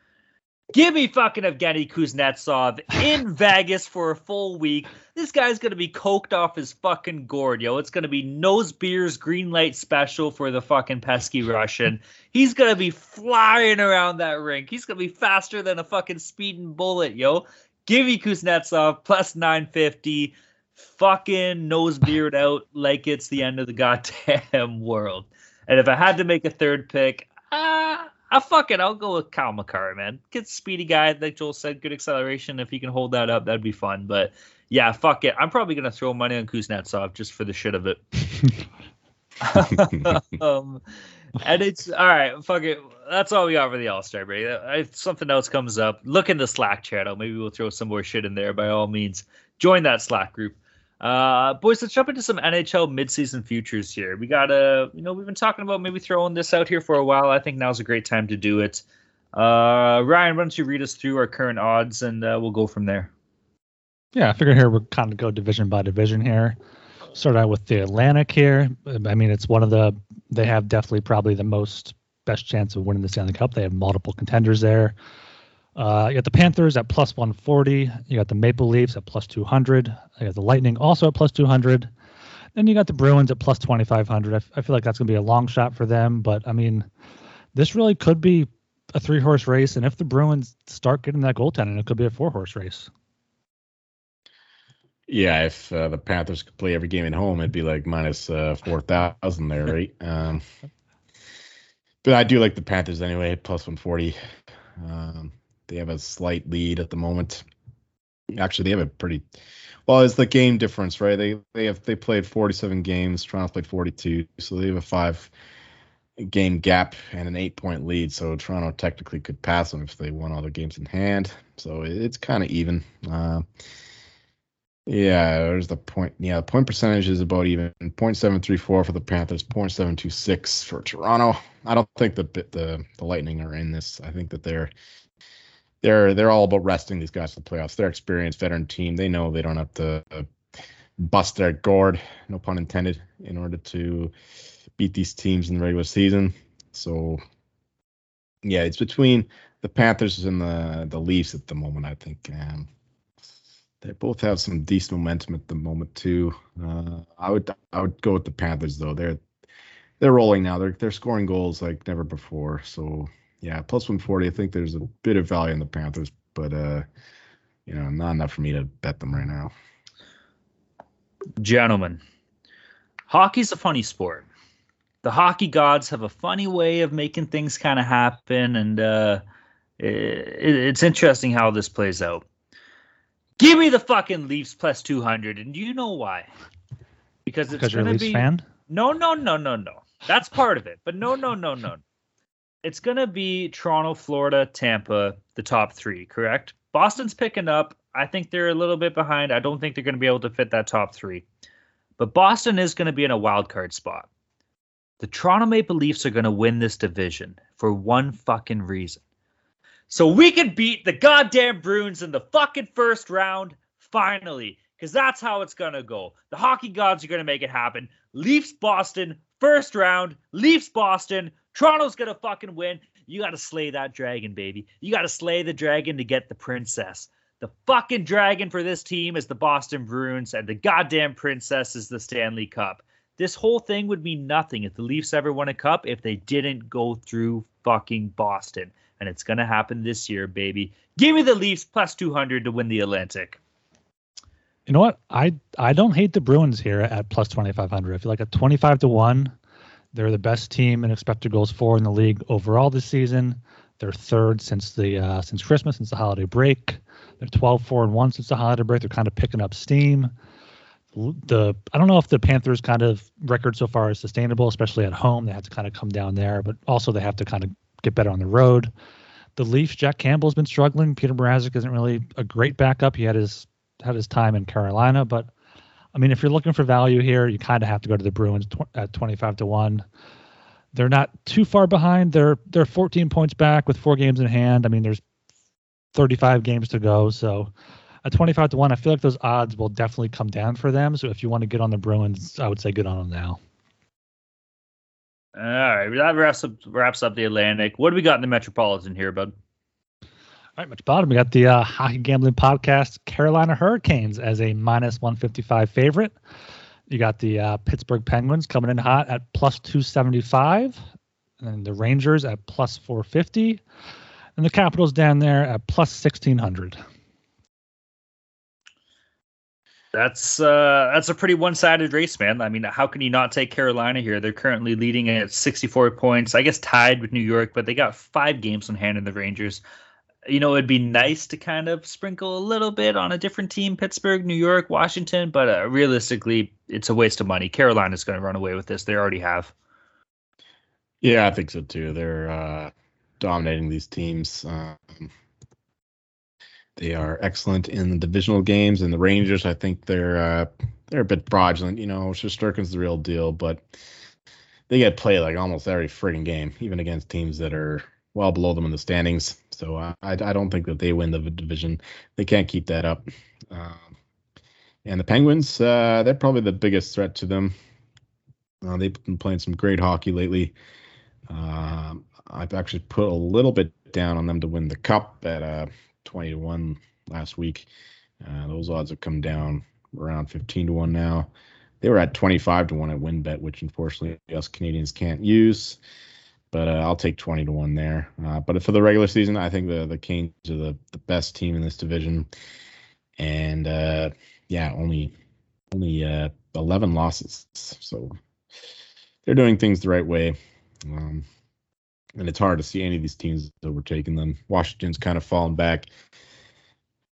give me fucking Evgeny Kuznetsov in Vegas for a full week. This guy's gonna be coked off his fucking gourd, yo. It's gonna be nose beers green light special for the fucking pesky Russian. He's gonna be flying around that rink. He's gonna be faster than a fucking speeding bullet, yo. Give me Kuznetsov plus 950. Fucking nose beard out like it's the end of the goddamn world. And if I had to make a third pick, uh, I fuck it. I'll go with Cale Makar, man. Good speedy guy, like Joel said, good acceleration. If he can hold that up, that'd be fun. But yeah, fuck it. I'm probably gonna throw money on Kuznetsov just for the shit of it. um, and it's all right. Fuck it. That's all we got for the All Star break. If something else comes up, look in the Slack channel. Maybe we'll throw some more shit in there. By all means, join that Slack group. Uh, boys, let's jump into some NHL midseason futures here. We got a, you know, we've been talking about maybe throwing this out here for a while. I think now's a great time to do it. Uh, Ryan, why don't you read us through our current odds and uh, we'll go from there. Yeah, I figured here we'll kind of go division by division here. Start out with the Atlantic here. I mean, it's one of the, they have definitely probably the most best chance of winning the Stanley Cup. They have multiple contenders there. Uh, you got the Panthers at plus 140. You got the Maple Leafs at plus 200. You got the Lightning also at plus 200. Then you got the Bruins at plus 2500. I, f- I feel like that's going to be a long shot for them, but I mean, this really could be a three horse race. And if the Bruins start getting that goaltending, it could be a four horse race. Yeah, if uh, the Panthers could play every game at home, it'd be like minus uh, 4,000 there, right? Um, but I do like the Panthers anyway, plus 140. Um, they have a slight lead at the moment. Actually, they have a pretty well. It's the game difference, right? They they have they played 47 games. Toronto played 42, so they have a five game gap and an eight point lead. So Toronto technically could pass them if they won all the games in hand. So it's kind of even. Uh, yeah, there's the point. Yeah, the point percentage is about even. 0.734 for the Panthers, 0.726 for Toronto. I don't think the the the Lightning are in this. I think that they're they're they're all about resting these guys for the playoffs. They're experienced veteran team. They know they don't have to bust their gourd, no pun intended, in order to beat these teams in the regular season. So yeah, it's between the Panthers and the the Leafs at the moment. I think um, they both have some decent momentum at the moment too. Uh, I would I would go with the Panthers though. They're they're rolling now. They're they're scoring goals like never before. So yeah, plus 140. I think there's a bit of value in the Panthers, but uh, you know, not enough for me to bet them right now. Gentlemen, hockey's a funny sport. The hockey gods have a funny way of making things kind of happen, and uh, it, it's interesting how this plays out. Give me the fucking Leafs plus 200, and you know why? Because it's going to be. Fan? No, no, no, no, no. That's part of it, but no, no, no, no it's going to be Toronto, Florida, Tampa, the top three, correct? Boston's picking up. I think they're a little bit behind. I don't think they're going to be able to fit that top three. But Boston is going to be in a wild card spot. The Toronto Maple Leafs are going to win this division for one fucking reason. So we can beat the goddamn Bruins in the fucking first round finally, because that's how it's going to go. The hockey gods are going to make it happen. Leafs Boston, first round, Leafs Boston, Toronto's gonna fucking win. You got to slay that dragon, baby. You got to slay the dragon to get the princess. The fucking dragon for this team is the Boston Bruins, and the goddamn princess is the Stanley Cup. This whole thing would mean nothing if the Leafs ever won a cup if they didn't go through fucking Boston. And it's going to happen this year, baby. Give me the Leafs plus 200 to win the Atlantic. You know what? I I don't hate the Bruins here at plus 2500. I feel like a 25 to 1, they're the best team in expected goals for in the league overall this season. They're third since the uh, since Christmas, since the holiday break. They're 12 4 and 1 since the holiday break. They're kind of picking up steam. The I don't know if the Panthers kind of record so far is sustainable, especially at home. They have to kind of come down there, but also they have to kind of get better on the road. The Leafs, Jack Campbell's been struggling. Peter Mrazek isn't really a great backup. He had his had his time in Carolina, but I mean, if you're looking for value here, you kind of have to go to the Bruins tw- at 25 to one. They're not too far behind. They're they're 14 points back with four games in hand. I mean, there's 35 games to go, so at 25 to one, I feel like those odds will definitely come down for them. So if you want to get on the Bruins, I would say get on them now. All right, that wraps up wraps up the Atlantic. What do we got in the Metropolitan here, bud? All right, much bottom. We got the uh, hockey gambling podcast Carolina Hurricanes as a minus 155 favorite. You got the uh, Pittsburgh Penguins coming in hot at plus 275, and the Rangers at plus 450, and the Capitals down there at plus 1600. That's uh, that's a pretty one-sided race, man. I mean, how can you not take Carolina here? They're currently leading at 64 points, I guess tied with New York, but they got five games on hand in the Rangers you know, it'd be nice to kind of sprinkle a little bit on a different team, Pittsburgh, New York, Washington, but uh, realistically, it's a waste of money. Carolina's going to run away with this. They already have. Yeah, I think so too. They're uh, dominating these teams. Um, they are excellent in the divisional games, and the Rangers, I think they're uh, they're a bit fraudulent. You know, Shesterkin's the real deal, but they get played like almost every frigging game, even against teams that are well below them in the standings. So uh, I, I don't think that they win the division. They can't keep that up. Um, and the Penguins, uh, they're probably the biggest threat to them. Uh, they've been playing some great hockey lately. Um, I've actually put a little bit down on them to win the cup at uh, 20 to 1 last week. Uh, those odds have come down around 15 to 1 now. They were at 25 to 1 at WynnBET, which unfortunately us Canadians can't use but uh, I'll take 20 to 1 there. Uh, but for the regular season, I think the the Canes are the, the best team in this division. And uh, yeah, only only uh, 11 losses. So they're doing things the right way. Um, and it's hard to see any of these teams overtaking them. Washington's kind of fallen back.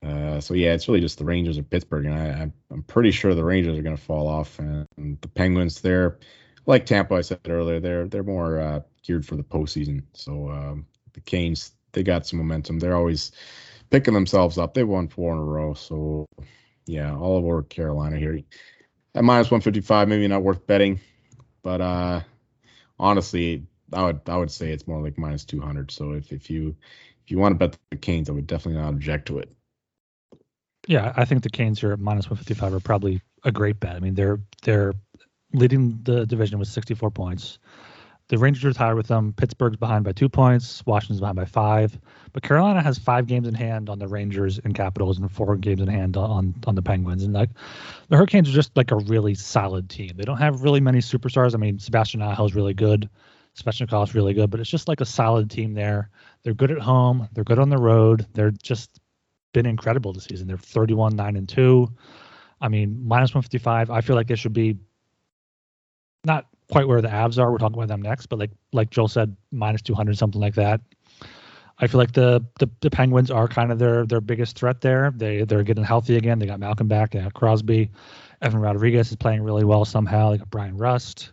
Uh, so yeah, it's really just the Rangers or Pittsburgh, and I, I'm pretty sure the Rangers are going to fall off, and the Penguins. They're like Tampa, I said earlier, they're they're more uh, geared for the postseason. So um, the Canes, they got some momentum. They're always picking themselves up. They won four in a row. So yeah, all over Carolina here. At minus 155, maybe not worth betting, but uh, honestly, I would I would say it's more like minus 200. So if if you if you want to bet the Canes, I would definitely not object to it. Yeah, I think the Canes here at minus 155 are probably a great bet. I mean, they're they're leading the division with 64 points. The Rangers are tied with them. Pittsburgh's behind by two points. Washington's behind by five. But Carolina has five games in hand on the Rangers and Capitals and four games in hand on on the Penguins. And like the Hurricanes are just like a really solid team. They don't have really many superstars. I mean, Sebastian is really good. Svechnikov's really good, but it's just like a solid team there. They're good at home. They're good on the road. They're just been incredible this season. They're 31, 9, and 2. I mean, minus 155. I feel like it should be not quite where the Avs are. We're talking about them next, but like like Joel said, minus 200, something like that. I feel like the, the the Penguins are kind of their their biggest threat there. They they're getting healthy again. They got Malkin back. They got Crosby. Evan Rodrigues is playing really well somehow. They got Bryan Rust,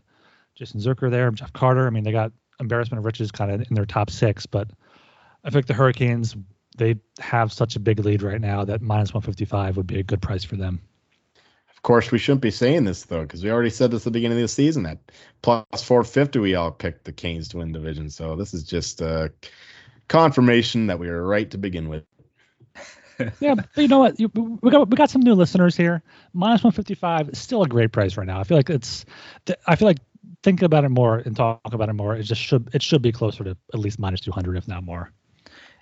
Jason Zucker there, Jeff Carter. I mean, they got embarrassment of riches kind of in their top six. But I think the Hurricanes they have such a big lead right now that minus 155 would be a good price for them. Of course, we shouldn't be saying this though, because we already said this at the beginning of the season that plus 450 we all picked the Canes to win division. So this is just a confirmation that we were right to begin with. yeah, but you know what? We got we got some new listeners here. Minus 155 is still a great price right now. I feel like it's, I feel like think about it more and talk about it more, it just should it should be closer to at least minus two hundred, if not more.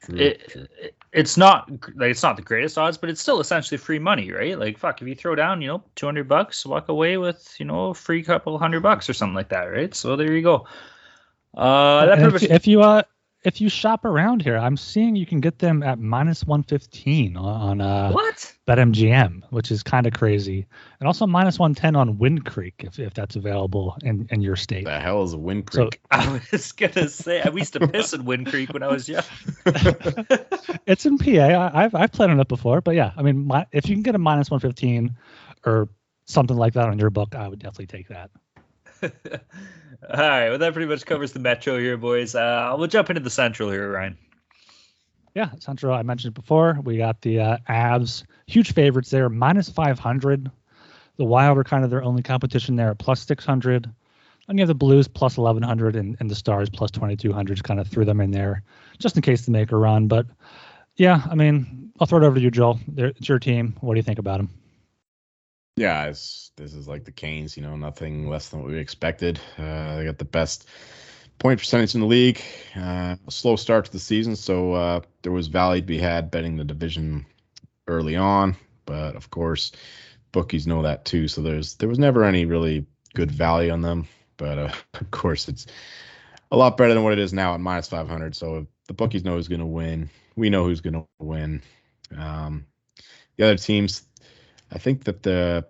It, it, it's not like it's not the greatest odds, but it's still essentially free money, right? Like fuck, if you throw down, you know, two hundred bucks, walk away with you know a free couple hundred bucks or something like that, right? So there you go. Uh, that if, if, you uh if you shop around here, I'm seeing you can get them at minus 115 on, uh, what BetMGM, which is kind of crazy, and also minus 110 on Wind Creek if, if that's available in, in your state. The hell is Wind Creek? So, I was gonna say I used to piss in Wind Creek when I was young. it's in PA. I, have I've played on it before, but yeah, I mean, my, if you can get a minus 115 or something like that on your book, I would definitely take that. All right, well that pretty much covers the Metro here, boys. Uh, we'll jump into the Central here, Ryan. Yeah, Central. I mentioned before. We got the uh, Avs, huge favorites there, minus 500. The Wild are kind of their only competition there plus 600. And you have the Blues plus 1100 and, and the Stars plus 2200. Just kind of threw them in there just in case to make a run. But yeah, I mean, I'll throw it over to you, Joel. It's your team. What do you think about them? Yeah, this is like the Canes, you know, nothing less than what we expected. Uh, they got the best point percentage in the league. Uh, a slow start to the season, so uh, there was value to be had betting the division early on. But of course, bookies know that too. So there's there was never any really good value on them. But uh, of course, it's a lot better than what it is now at minus 500. So the bookies know who's going to win. We know who's going to win. Um, the other teams, I think that the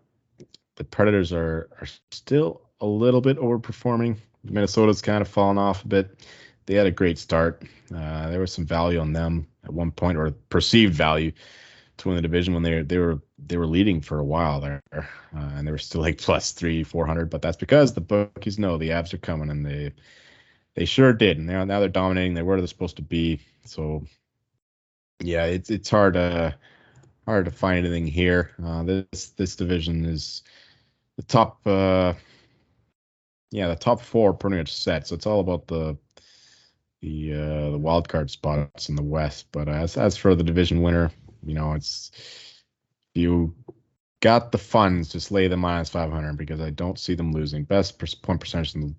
the Predators are are still a little bit overperforming. Minnesota's kind of fallen off a bit. They had a great start. Uh, there was some value on them at one point, or perceived value to win the division when they they were they were leading for a while there, uh, and they were still like plus three four hundred. But that's because the bookies know the Avs are coming, and they they sure did. And now now they're dominating. They're where they're supposed to be. So yeah, it's it's hard to hard to find anything here. Uh, this this division is the top. Uh, yeah, the top four pretty much set. So it's all about the the uh, the wild card spots in the West. But as as for the division winner, you know, it's you got the funds, just lay the minus 500 because I don't see them losing. Best point percentage in the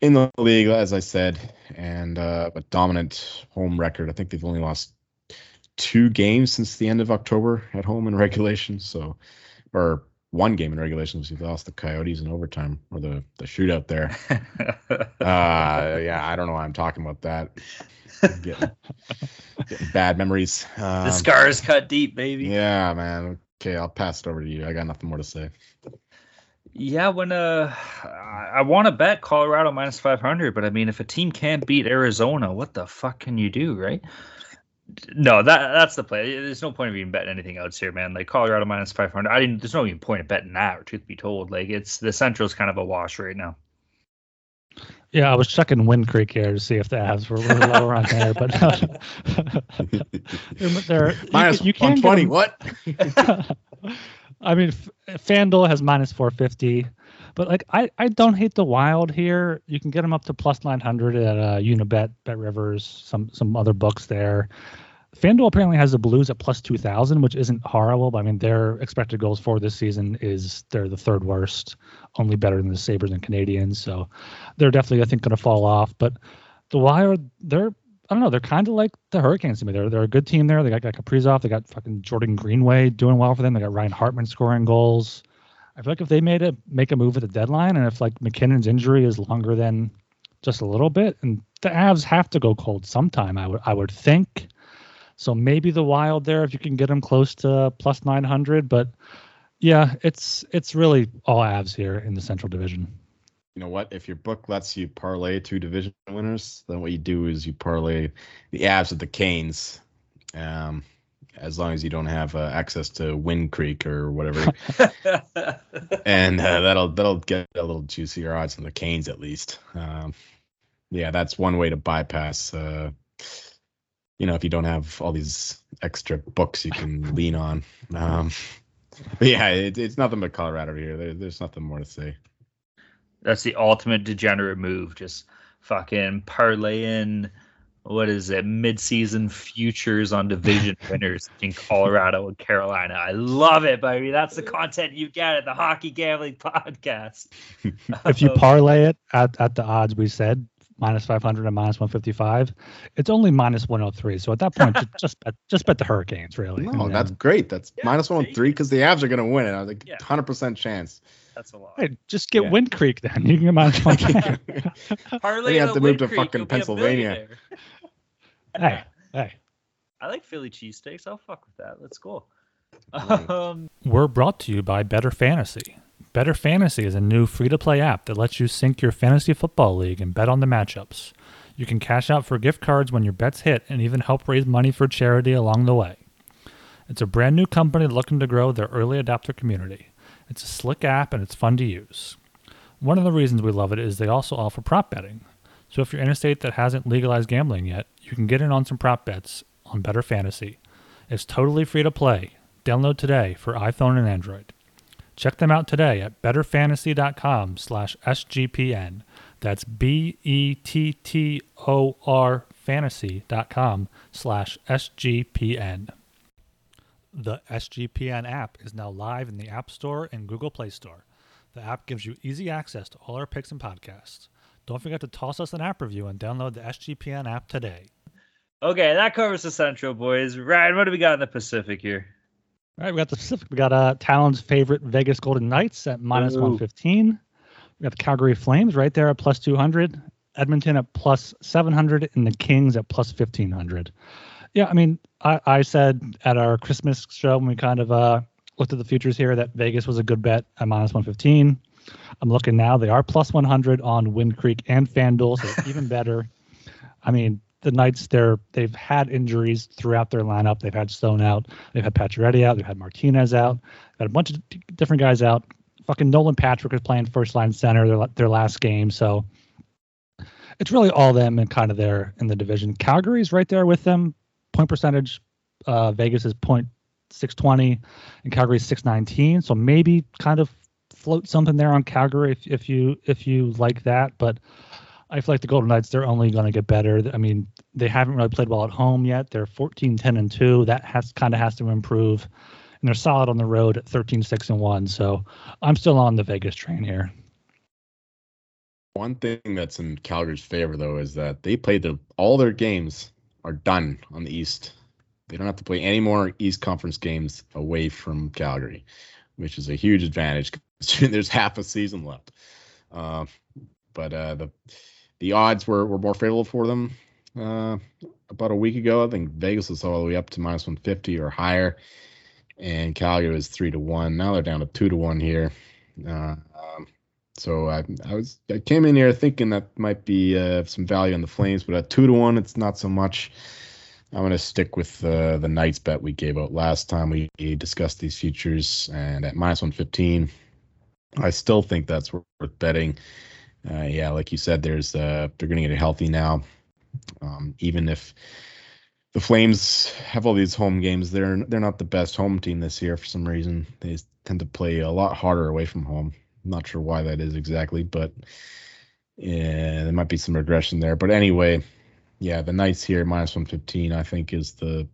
in the league, as I said, and uh, a dominant home record. I think they've only lost two games since the end of October at home in regulation. So, or one game in regulation because we lost the Coyotes in overtime or the the shootout there. uh, yeah, I don't know why I'm talking about that. Getting, getting bad memories. Um, the scars cut deep, baby. Yeah, man. Okay, I'll pass it over to you. I got nothing more to say. Yeah, when uh, I want to bet Colorado minus 500, but I mean, if a team can't beat Arizona, what the fuck can you do, right? No, that that's the play. There's no point of even betting anything else here, man. Like Colorado minus 500. I didn't. There's no even point of betting that. Truth be told, like it's the Central's kind of a wash right now. Yeah, I was checking Wind Creek here to see if the Avs were, were lower on there, but they're, they're minus you, you can 120. What? I mean, FanDuel has minus 450, but like I, I don't hate the Wild here. You can get them up to plus 900 at uh, Unibet, Bet Rivers, some some other books there. FanDuel apparently has the Blues at plus 2,000, which isn't horrible. But I mean, their expected goals for this season is they're the third worst, only better than the Sabres and Canadiens. So they're definitely, I think, going to fall off. But the Wild, they're I don't know. They're kind of like the Hurricanes to me. They're they're a good team there. They got, got Kaprizov. They got fucking Jordan Greenway doing well for them. They got Ryan Hartman scoring goals. I feel like if they made a make a move at the deadline, and if like MacKinnon's injury is longer than just a little bit, and the Avs have to go cold sometime, I would I would think. So maybe the Wild there if you can get them close to plus 900, but yeah, it's it's really all Avs here in the Central Division you know what? If your book lets you parlay two division winners, then what you do is you parlay the Avs with the Canes. Um, as long as you don't have uh, access to Wind Creek or whatever, and uh, that'll that'll get a little juicier odds on the Canes at least. Um, yeah, that's one way to bypass. Uh, you know, if you don't have all these extra books you can lean on. Um, but yeah, it, it's nothing but Colorado here. There, there's nothing more to say. That's the ultimate degenerate move. Just fucking parlaying what is it mid-season futures on division winners in Colorado and Carolina. I love it, baby. That's the content you get at the Hockey Gambling Podcast. if you parlay it at, at the odds we said minus 500 and minus 155 it's only minus 103 so at that point just bet just bet the hurricanes really. No that's uh, great. That's yeah, minus 103 because the avs are going to win it. I was like yeah. 100% chance. That's a lot. Hey, just get yeah. wind creek then. You can get minus 1 parlay you have to move to fucking pennsylvania. hey hey. I like philly cheesesteaks. I'll fuck with that. Let's go um, we're brought to you by bettor fantasy Bettor Fantasy is a new free to play app that lets you sync your fantasy football league and bet on the matchups. You can cash out for gift cards when your bets hit and even help raise money for charity along the way. It's a brand new company looking to grow their early adopter community. It's a slick app and it's fun to use. One of the reasons we love it is they also offer prop betting. So if you're in a state that hasn't legalized gambling yet, you can get in on some prop bets on Bettor Fantasy. It's totally free to play. Download today for iPhone and Android. Check them out today at bettorfantasy.com slash SGPN. That's B-E-T-T-O-R fantasy.com slash SGPN. The SGPN app is now live in the App Store and Google Play Store. The app gives you easy access to all our picks and podcasts. Don't forget to toss us an app review and download the SGPN app today. Okay, that covers the Central, boys. Ryan, what do we got in the Pacific here? All right, we got the Pacific. We got uh, Talon's favorite Vegas Golden Knights at minus 115. We got the Calgary Flames right there at plus 200. Edmonton at plus 700 and the Kings at plus 1500. Yeah, I mean, I, I said at our Christmas show when we kind of uh, looked at the futures here that Vegas was a good bet at minus 115. I'm looking now; they are plus 100 on Wind Creek and FanDuel, so even better. I mean, the Knights, they're they've had injuries throughout their lineup. They've had Stone out, they've had Pacioretty out, they've had Martinez out, had a bunch of different guys out. Fucking Nolan Patrick was playing first line center their their last game, so it's really all them and kind of there in the division. Calgary's right there with them. Point percentage, uh, Vegas is point six twenty, and Calgary's six nineteen. So maybe kind of float something there on Calgary if, if you if you like that, but I feel like the Golden Knights, they're only going to get better. I mean, they haven't really played well at home yet. They're 14, 10, and 2. That has kind of has to improve. And they're solid on the road at 13, 6, and 1. So I'm still on the Vegas train here. One thing that's in Calgary's favor, though, is that they played the, all their games are done on the East. They don't have to play any more East Conference games away from Calgary, which is a huge advantage. There's half a season left. Uh, but uh, the the odds were, were more favorable for them uh, about a week ago. I think Vegas was all the way up to minus 150 or higher, and Calgary was three to one. Now they're down to two to one here. Uh, um, so I, I was I came in here thinking that might be uh, some value on the Flames, but at two to one, it's not so much. I'm going to stick with uh, the Knights bet we gave out last time we discussed these futures, and at minus 115, I still think that's worth betting uh, yeah, like you said, there's uh, they're going to get healthy now. Um, even if the Flames have all these home games, they're they're not the best home team this year for some reason. They tend to play a lot harder away from home. I'm not sure why that is exactly, but yeah, there might be some regression there. But anyway, yeah, the Knights here minus 115, I think, is the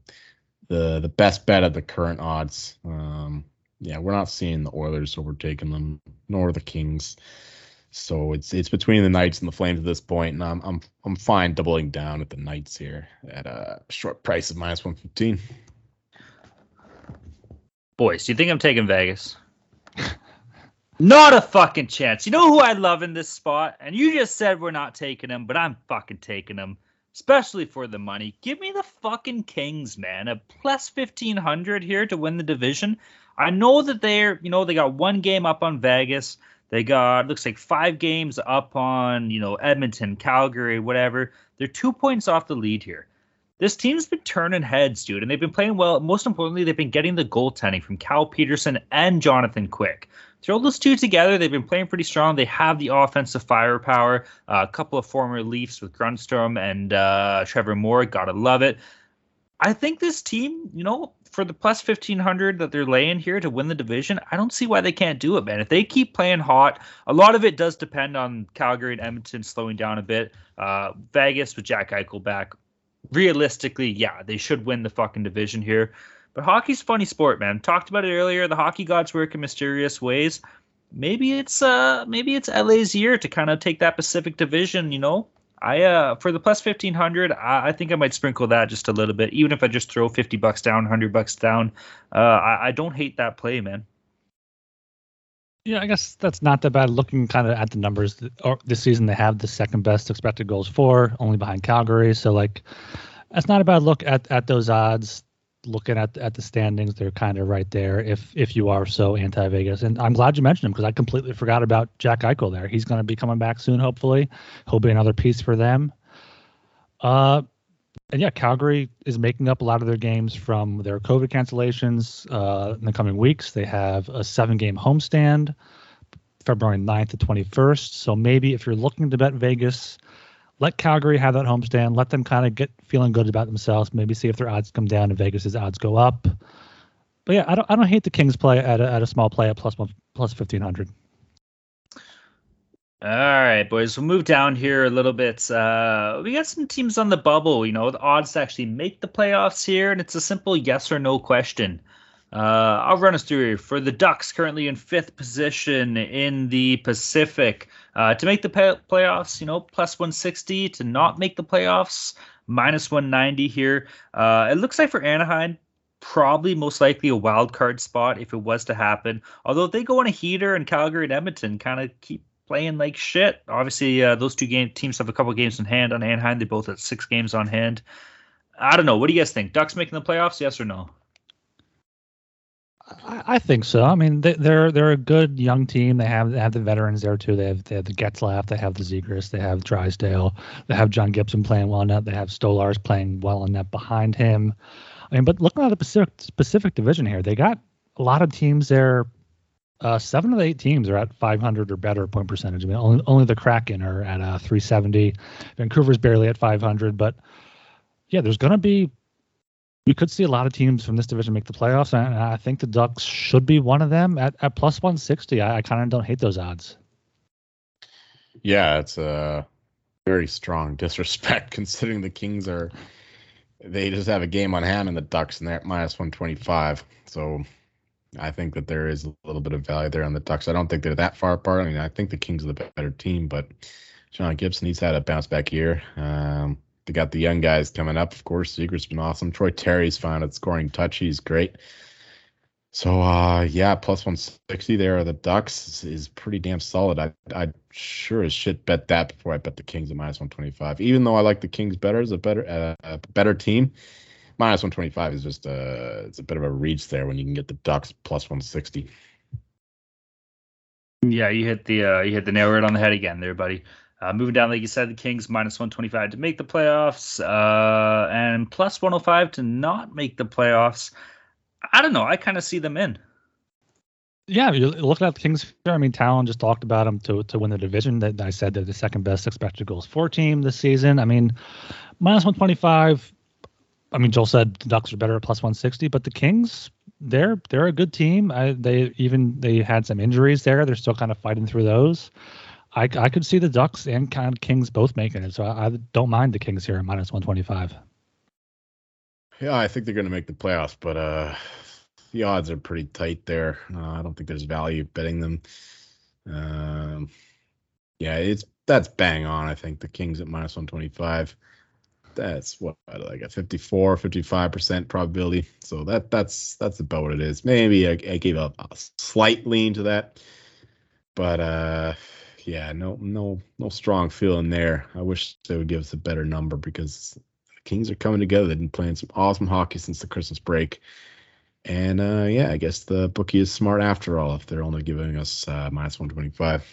the the best bet at the current odds. Um, yeah, we're not seeing the Oilers overtaking them, nor the Kings. So it's it's between the Knights and the Flames at this point, and I'm I'm I'm fine doubling down at the Knights here at a short price of minus one fifteen. Boys, do you think I'm taking Vegas? not a fucking chance. You know who I love in this spot? And you just said we're not taking him, but I'm fucking taking him. Especially for the money. Give me the fucking Kings, man. A plus 1500 here to win the division. I know that they're, you know, they got one game up on Vegas. They got looks like five games up on you know Edmonton, Calgary, whatever. They're two points off the lead here. This team's been turning heads, dude, and they've been playing well. Most importantly, they've been getting the goaltending from Cal Petersen and Jonathan Quick. Throw those two together, they've been playing pretty strong. They have the offensive firepower. Uh, a couple of former Leafs with Grundstrom and uh, Trevor Moore, gotta love it. I think this team, you know, for the plus 1500 that they're laying here to win the division, I don't see why they can't do it, man. If they keep playing hot, a lot of it does depend on Calgary and Edmonton slowing down a bit. Uh, Vegas with Jack Eichel back, realistically, yeah, they should win the fucking division here. But hockey's funny sport, man. Talked about it earlier. The hockey gods work in mysterious ways. Maybe it's uh maybe it's LA's year to kind of take that Pacific Division. You know, I uh for the plus fifteen hundred, I, I, think I might sprinkle that just a little bit, even if I just throw fifty bucks down, hundred bucks down. Uh, I, I don't hate that play, man. Yeah, I guess that's not that bad. Looking kind of at the numbers, this season they have the second best expected goals for, only behind Calgary. So like, that's not a bad look at at those odds. Looking at at the standings, they're kind of right there. If if you are so anti Vegas, and I'm glad you mentioned him because I completely forgot about Jack Eichel. There, he's going to be coming back soon. Hopefully, he'll be another piece for them. Uh, and yeah, Calgary is making up a lot of their games from their COVID cancellations uh, in the coming weeks. They have a seven game homestand, February 9th to 21st. So maybe if you're looking to bet Vegas, let Calgary have that homestand. Let them kind of get feeling good about themselves. Maybe see if their odds come down and Vegas's odds go up. But yeah, I don't I don't hate the Kings play at a, at a small play at plus one plus 1500. All right, boys. We'll move down here a little bit. Uh, we got some teams on the bubble. You know, the odds to actually make the playoffs here, and it's a simple yes or no question. Uh, I'll run us through. For the Ducks, currently in fifth position in the Pacific, uh, to make the pay- playoffs, you know, plus 160. To not make the playoffs, minus 190 here. Uh, it looks like for Anaheim, probably most likely a wild card spot if it was to happen. Although they go on a heater and Calgary and Edmonton kind of keep playing like shit. Obviously, uh, those two game teams have a couple games in hand on Anaheim. They both have six games on hand. I don't know. What do you guys think? Ducks making the playoffs? Yes or no? I, think so. I mean, they, are they're a good young team. They have they have the veterans there too. They have they have the Getzlaf. They have the Zegras. They have Drysdale. They have John Gibson playing well enough. They have Stolarz playing well enough behind him. I mean, but looking at the Pacific Pacific Division here, they got a lot of teams there uh, seven of the eight teams are at 500 or better point percentage. I mean, only only the Kraken are at uh, 370. Vancouver's barely at 500, but yeah, there's going to be. We could see a lot of teams from this division make the playoffs, and I think the Ducks should be one of them at, at plus 160. I, I kind of don't hate those odds. Yeah, it's a very strong disrespect considering the Kings are they just have a game on hand and the Ducks and they're at minus 125. So I think that there is a little bit of value there on the Ducks. I don't think they're that far apart. I mean, I think the Kings are the better team, but John Gibson, he's had a bounce back year. Um, they got the young guys coming up, of course. Zegras been awesome. Troy Terry's found at scoring touch. He's great. So uh, yeah, plus 160 there. The Ducks is, is, pretty damn solid. I I sure as shit bet that before I bet the Kings at minus 125. Even though I like the Kings better as a better uh, a better team, minus 125 is just a uh, it's a bit of a reach there when you can get the Ducks plus 160. Yeah, you hit the uh, you hit the nail right on the head again there, buddy. Uh, moving down, like you said, the Kings minus 125 to make the playoffs, uh, and plus 105 to not make the playoffs. I don't know. I kind of see them in. Yeah, you're looking at the Kings. I mean, Talon just talked about them to to win the division. That I said they're the second best expected goals for team this season. I mean, minus 125 I mean, Joel said the Ducks are better at plus 160, but the Kings, they're they're a good team. I, they even they had some injuries there. They're still kind of fighting through those. I, I could see the Ducks and kind of Kings both making it, so I, I don't mind the Kings here at minus 125. Yeah, I think they're going to make the playoffs, but uh, the odds are pretty tight there. Uh, I don't think there's value betting them. Um, yeah, it's that's bang on. I think the Kings at minus 125 that's what like a 54 55% probability so that that's that's about what it is maybe i, I gave a, a, slight lean to that but uh yeah no no no strong feeling there. I wish they would give us a better number because the kings are coming together. They've been playing some awesome hockey since the christmas break. And uh yeah i guess the bookie is smart after all if they're only giving us uh minus 125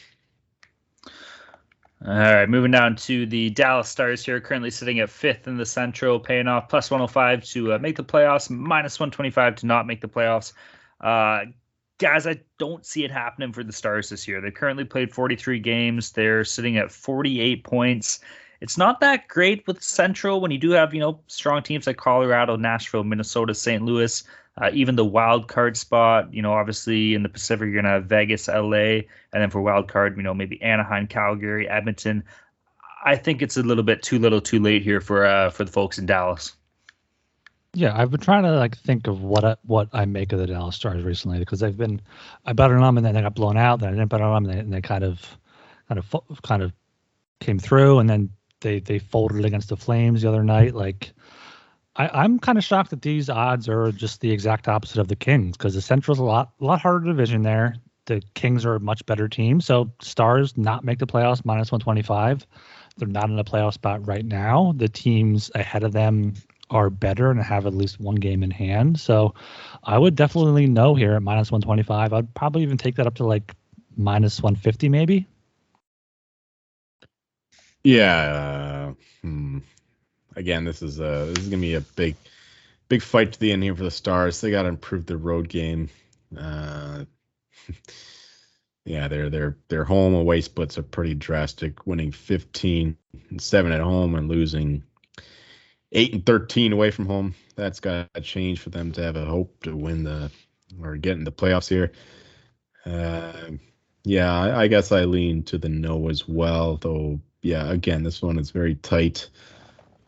all right, moving down to the Dallas Stars here, currently sitting at fifth in the Central, paying off plus 105 to uh, make the playoffs, minus 125 to not make the playoffs. Uh, guys, I don't see it happening for the Stars this year. They currently played 43 games. They're sitting at 48 points. It's not that great with Central when you do have, you know, strong teams like Colorado, Nashville, Minnesota, St. Louis. Uh, even the wild card spot, you know, obviously in the Pacific, you're gonna have Vegas, LA, and then for wild card, you know, maybe Anaheim, Calgary, Edmonton. I think it's a little bit too little, too late here for uh, for the folks in Dallas. Yeah, I've been trying to like think of what I, what I make of the Dallas Stars recently because they've been I bet on them and then they got blown out. Then I didn't bet on them and they, and they kind of kind of kind of came through and then they they folded against the Flames the other night. Like I, I'm kind of shocked that these odds are just the exact opposite of the Kings because the Central's a lot a lot harder division there. The Kings are a much better team. So Stars not make the playoffs minus 125. They're not in a playoff spot right now. The teams ahead of them are better and have at least one game in hand. So I would definitely know here at minus 125. I'd probably even take that up to like minus 150 maybe. Yeah. Uh, hmm. Again, this is uh this is gonna be a big, big fight to the end here for the Stars. They got to improve their road game. Uh, yeah, their their their home away splits are pretty drastic. Winning 15 and seven at home and losing eight and 13 away from home. That's got to change for them to have a hope to win the or get in the playoffs here. Uh, yeah, I, I, guess I lean to the no as well, though. Yeah, again, this one is very tight.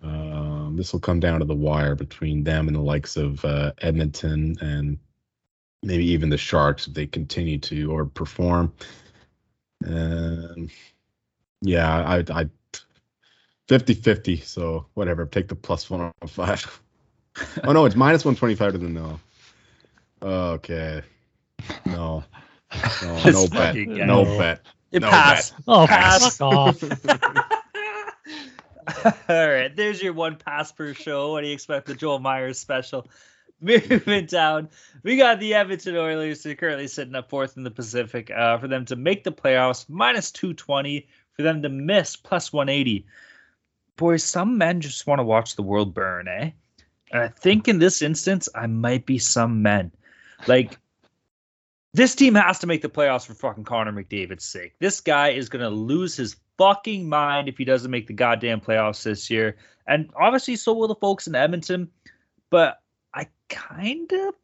Um, this will come down to the wire between them and the likes of uh, Edmonton and maybe even the Sharks if they continue to or perform. Um, yeah, I, I 50 50. So whatever. Take the plus 105. oh, no, it's minus 125 to the no. Okay. No. No, no bet. No bet. It no pass. Bet. Oh, pass off. All right, there's your one pass per show. What do you expect the Joel Meyers special? Moving down, we got the Edmonton Oilers who are currently sitting up fourth in the Pacific. Uh, for them to make the playoffs, minus 220. For them to miss, plus 180 boys, some men just want to watch the world burn, eh? And I think in this instance, I might be some men. Like, this team has to make the playoffs for fucking Connor McDavid's sake. This guy is going to lose his fucking mind if he doesn't make the goddamn playoffs this year. And obviously, so will the folks in Edmonton. But I kind of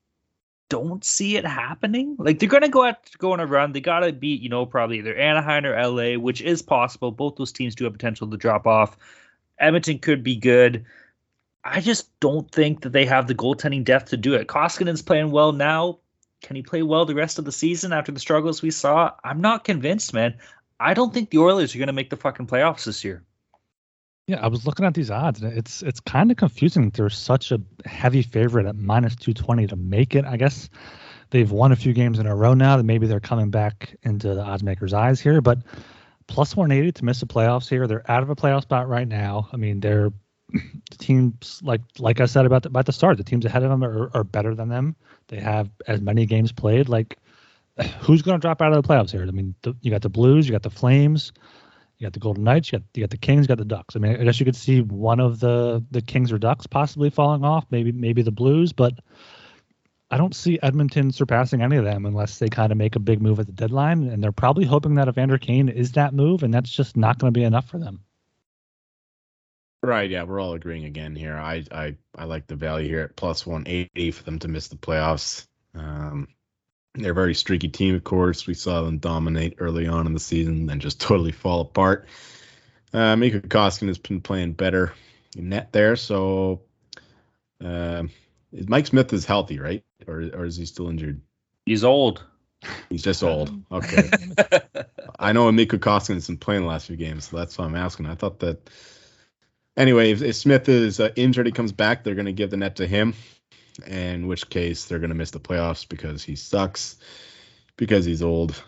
don't see it happening. Like they're gonna go out go on a run. They gotta beat, you know, probably either Anaheim or LA, which is possible. Both those teams do have potential to drop off. Edmonton could be good. I just don't think that they have the goaltending depth to do it. Koskinen's playing well now. Can he play well the rest of the season after the struggles we saw? I'm not convinced, man. I don't think the Oilers are going to make the fucking playoffs this year. Yeah, I was looking at these odds, and it's it's kind of confusing. They're such a heavy favorite at minus two twenty to make it. I guess they've won a few games in a row now. That maybe they're coming back into the odds makers' eyes here, but plus 180 to miss the playoffs here. They're out of a playoff spot right now. I mean, they're the teams like like I said about the, about the start. The teams ahead of them are, are better than them. They have as many games played. Like, who's going to drop out of the playoffs here? I mean, the, you got the Blues, you got the Flames, you got the Golden Knights, you got you got the Kings, you got the Ducks. I mean, I guess you could see one of the the Kings or Ducks possibly falling off. Maybe maybe the Blues, but I don't see Edmonton surpassing any of them unless they kind of make a big move at the deadline. And they're probably hoping that Evander Kane is that move, and that's just not going to be enough for them. Right. Yeah, we're all agreeing again here. I I I like the value here at plus 180 for them to miss the playoffs. Um, they're a very streaky team, of course. We saw them dominate early on in the season, then just totally fall apart. Uh, Mikko Koskinen has been playing better in net there, so. Uh, Mike Smith is healthy, right? Or or is he still injured? He's old. He's just old. Okay. I know Mikko Koskinen's been playing the last few games, so that's why I'm asking. I thought that. Anyway, if, if Smith is uh, injured, he comes back, they're going to give the net to him, in which case they're going to miss the playoffs because he sucks, because he's old.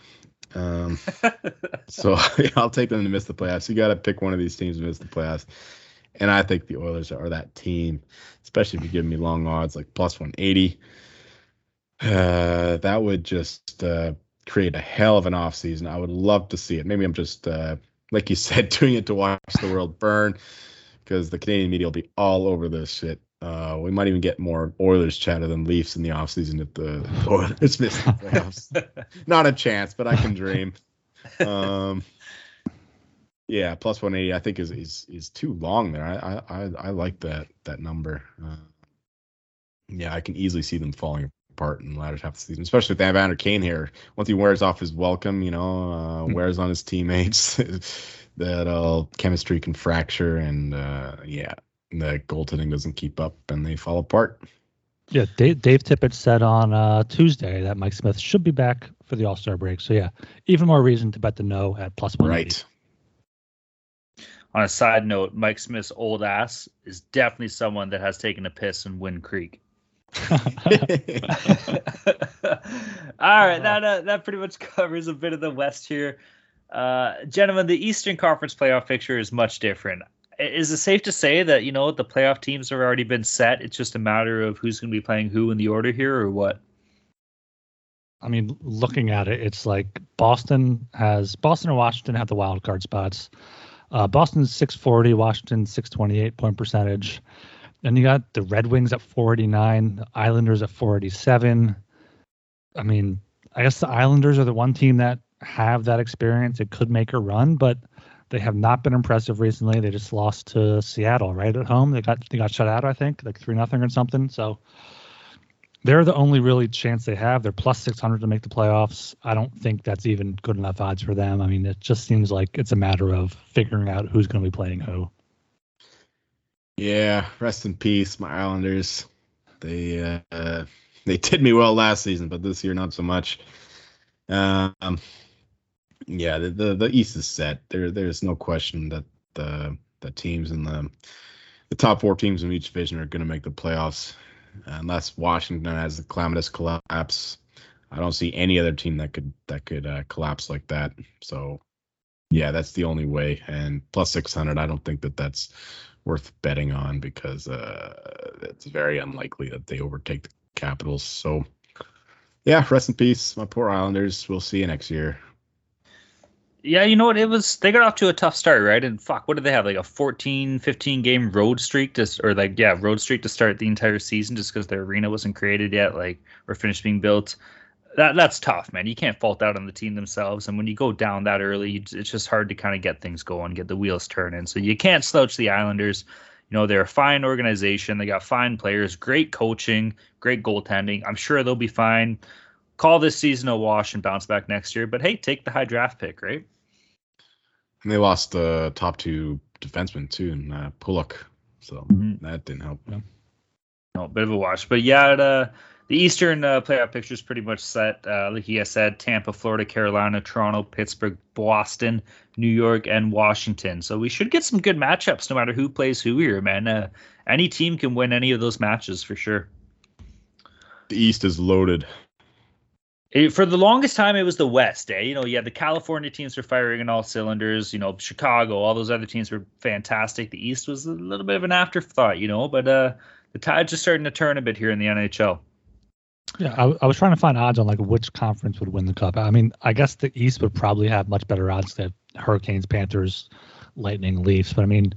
Um, so I'll take them to miss the playoffs. You got to pick one of these teams to miss the playoffs. And I think the Oilers are that team, especially if you give me long odds like plus 180. Uh, that would just uh, create a hell of an offseason. I would love to see it. Maybe I'm just, uh, like you said, doing it to watch the world burn because the Canadian media will be all over this shit. Uh, we might even get more Oilers chatter than Leafs in the offseason if the Oilers miss the playoffs. Not a chance, but I can dream. Um, yeah, plus 180 I think is is is too long there. I I I like that that number. Uh, yeah, I can easily see them falling apart in the latter half of the season, especially with Evander Kane here. Once he wears off his welcome, you know, uh, mm-hmm. wears on his teammates, that all chemistry can fracture, and uh, yeah, the goaltending doesn't keep up, and they fall apart. Yeah, Dave, Dave Tippett said on uh, Tuesday that Mike Smith should be back for the All Star break. So yeah, even more reason to bet the no at plus one. Right. On a side note, Mike Smith's old ass is definitely someone that has taken a piss in Wind Creek. All right, that uh, that pretty much covers a bit of the West here. Uh, gentlemen, the Eastern Conference playoff picture is much different. Is it safe to say that you know the playoff teams have already been set? It's just a matter of who's going to be playing who in the order here, or what? I mean, looking at it, it's like Boston has Boston and Washington have the wild card spots. Uh, Boston's 640, Washington 628 point percentage. Then you got the Red Wings at 489, the Islanders at 487. I mean, I guess the Islanders are the one team that have that experience. It could make a run, but they have not been impressive recently. They just lost to Seattle right at home. They got they got shut out, I think, like three nothing or something. So they're the only really chance they have. They're plus 600 to make the playoffs. I don't think that's even good enough odds for them. I mean, it just seems like it's a matter of figuring out who's going to be playing who. Yeah, rest in peace, my Islanders. They uh, they did me well last season, but this year not so much. Um, yeah, the, the the East is set. There there's no question that the the teams in the the top four teams in each division are going to make the playoffs unless Washington has a calamitous collapse. I don't see any other team that could that could uh, collapse like that. So, yeah, that's the only way. And plus 600, I don't think that that's worth betting on because uh, it's very unlikely that they overtake the Capitals. So, yeah, rest in peace, my poor Islanders. We'll see you next year. Yeah, you know what? It was they got off to a tough start, right? And fuck, what did they have? Like a 14, 15 game road streak to, or like yeah, road streak to start the entire season just because their arena wasn't created yet, like or finished being built. That that's tough, man. You can't fault that on the team themselves. And when you go down that early, it's just hard to kind of get things going, get the wheels turning. So you can't slouch the Islanders. You know, they're a fine organization. They got fine players, great coaching, great goaltending. I'm sure they'll be fine. Call this season a wash and bounce back next year. But hey, take the high draft pick, right? And they lost the top two defensemen too, and uh, Pulock, so mm-hmm. that didn't help. Yeah. No, a bit of a wash, but yeah, the, the Eastern uh, playoff picture is pretty much set. Uh, like he has said, Tampa, Florida, Carolina, Toronto, Pittsburgh, Boston, New York, and Washington. So we should get some good matchups, no matter who plays who here, man. Uh, any team can win any of those matches for sure. The East is loaded. It, for the longest time, it was the West. Eh? You know, you had the California teams were firing in all cylinders. You know, Chicago, all those other teams were fantastic. The East was a little bit of an afterthought, you know, but uh, the tide's just starting to turn a bit here in the NHL. Yeah, I, I, was trying to find odds on like which conference would win the cup. I mean, I guess the East would probably have much better odds than Hurricanes, Panthers, Lightning, Leafs. But I mean,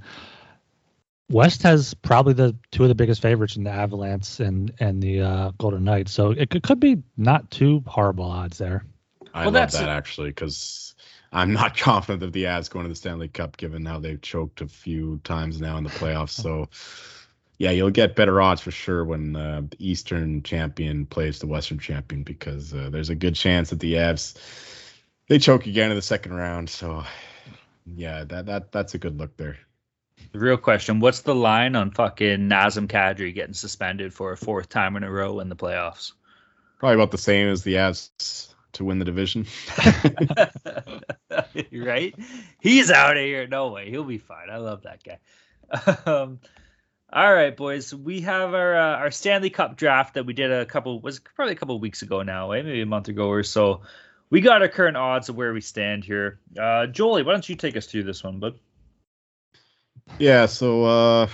West has probably the two of the biggest favorites in the Avalanche and and the uh, Golden Knights, so it could, could be not too horrible odds there. I well, love that actually because I'm not confident of the Avs going to the Stanley Cup given how they've choked a few times now in the playoffs. So yeah, you'll get better odds for sure when uh, the Eastern champion plays the Western champion because uh, there's a good chance that the Avs they choke again in the second round. So yeah, that that that's a good look there. The real question: What's the line on fucking Nazem Kadri getting suspended for a fourth time in a row in the playoffs? Probably about the same as the Avs to win the division. right? He's out of here. No way. He'll be fine. I love that guy. Um, all right, boys. We have our uh, our Stanley Cup draft that we did a couple was probably a couple weeks ago now, eh? maybe a month ago or so. We got our current odds of where we stand here. Uh, Jolie, why don't you take us through this one, bud? Yeah, so uh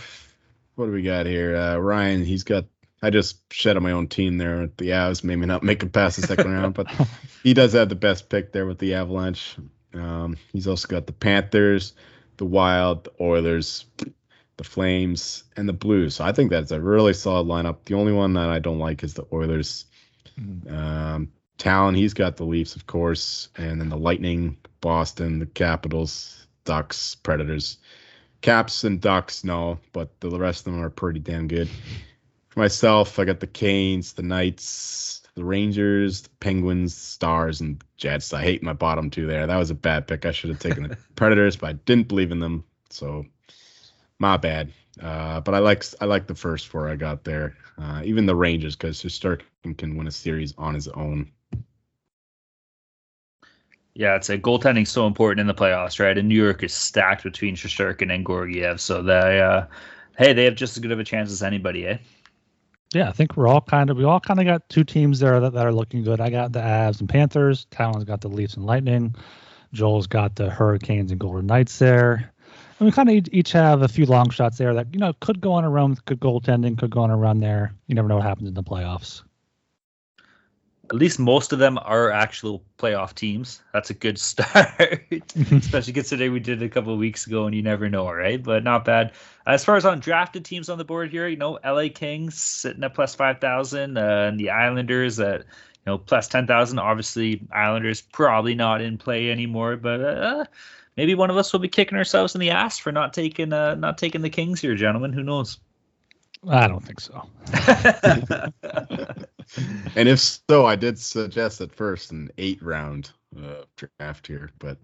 what do we got here? Uh Ryan, he's got I just shed on my own team there at the Avs, maybe not make it past the second round, but he does have the best pick there with the Avalanche. Um, he's also got the Panthers, the Wild, the Oilers, the Flames, and the Blues. So I think that's a really solid lineup. The only one that I don't like is the Oilers. Mm-hmm. Um, Talon, he's got the Leafs, of course, and then the Lightning, Boston, the Capitals, Ducks, Predators. Caps and Ducks, no, but the rest of them are pretty damn good. for myself, I got the Canes, the Knights, the Rangers, the Penguins, Stars, and Jets. I hate my bottom two there. That was a bad pick. I should have taken the Predators, but I didn't believe in them. So my bad. Uh, but I like I like the first four I got there. Uh, even the Rangers because Shesterkin can win a series on his own. Yeah, it's a goaltending so important in the playoffs, right? And New York is stacked between Shesterkin and Georgiev, so they, uh, hey, they have just as good of a chance as anybody, eh? Yeah, I think we're all kind of we all kind of got two teams there that, that are looking good. I got the Avs and Panthers. Talon's got the Leafs and Lightning. Joel's got the Hurricanes and Golden Knights there. And we kind of each have a few long shots there that you know could go on a run, could goaltending, could go on a run there. You never know what happens in the playoffs at least most of them are actual playoff teams. That's a good start, especially considering we did it a couple of weeks ago and you never know, right? But not bad. As far as undrafted teams on the board here, you know, LA Kings sitting at plus 5,000 uh, and the Islanders at, you know, plus 10,000. Obviously, Islanders probably not in play anymore, but uh, maybe one of us will be kicking ourselves in the ass for not taking uh, not taking the Kings here, gentlemen. Who knows? I don't think so. and if so, I did suggest at first an eight round uh, draft here, but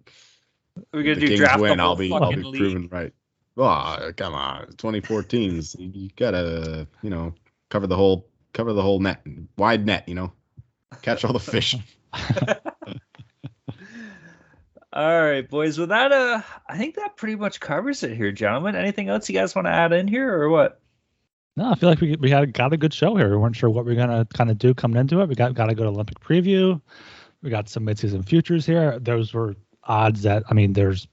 we're gonna do Kings draft win. I'll be I'll be league. proven right. Oh, come on, 2014s. You gotta you know cover the whole cover the whole net, wide net. You know, catch all the fish. All right, boys. Well, that uh, I think that pretty much covers it here, gentlemen. Anything else you guys want to add in here, or what? No, I feel like we we had got a good show here. We weren't sure what we are gonna kind of do coming into it. We got got to go to Olympic preview. We got some midseason futures here. Those were odds that I mean, there's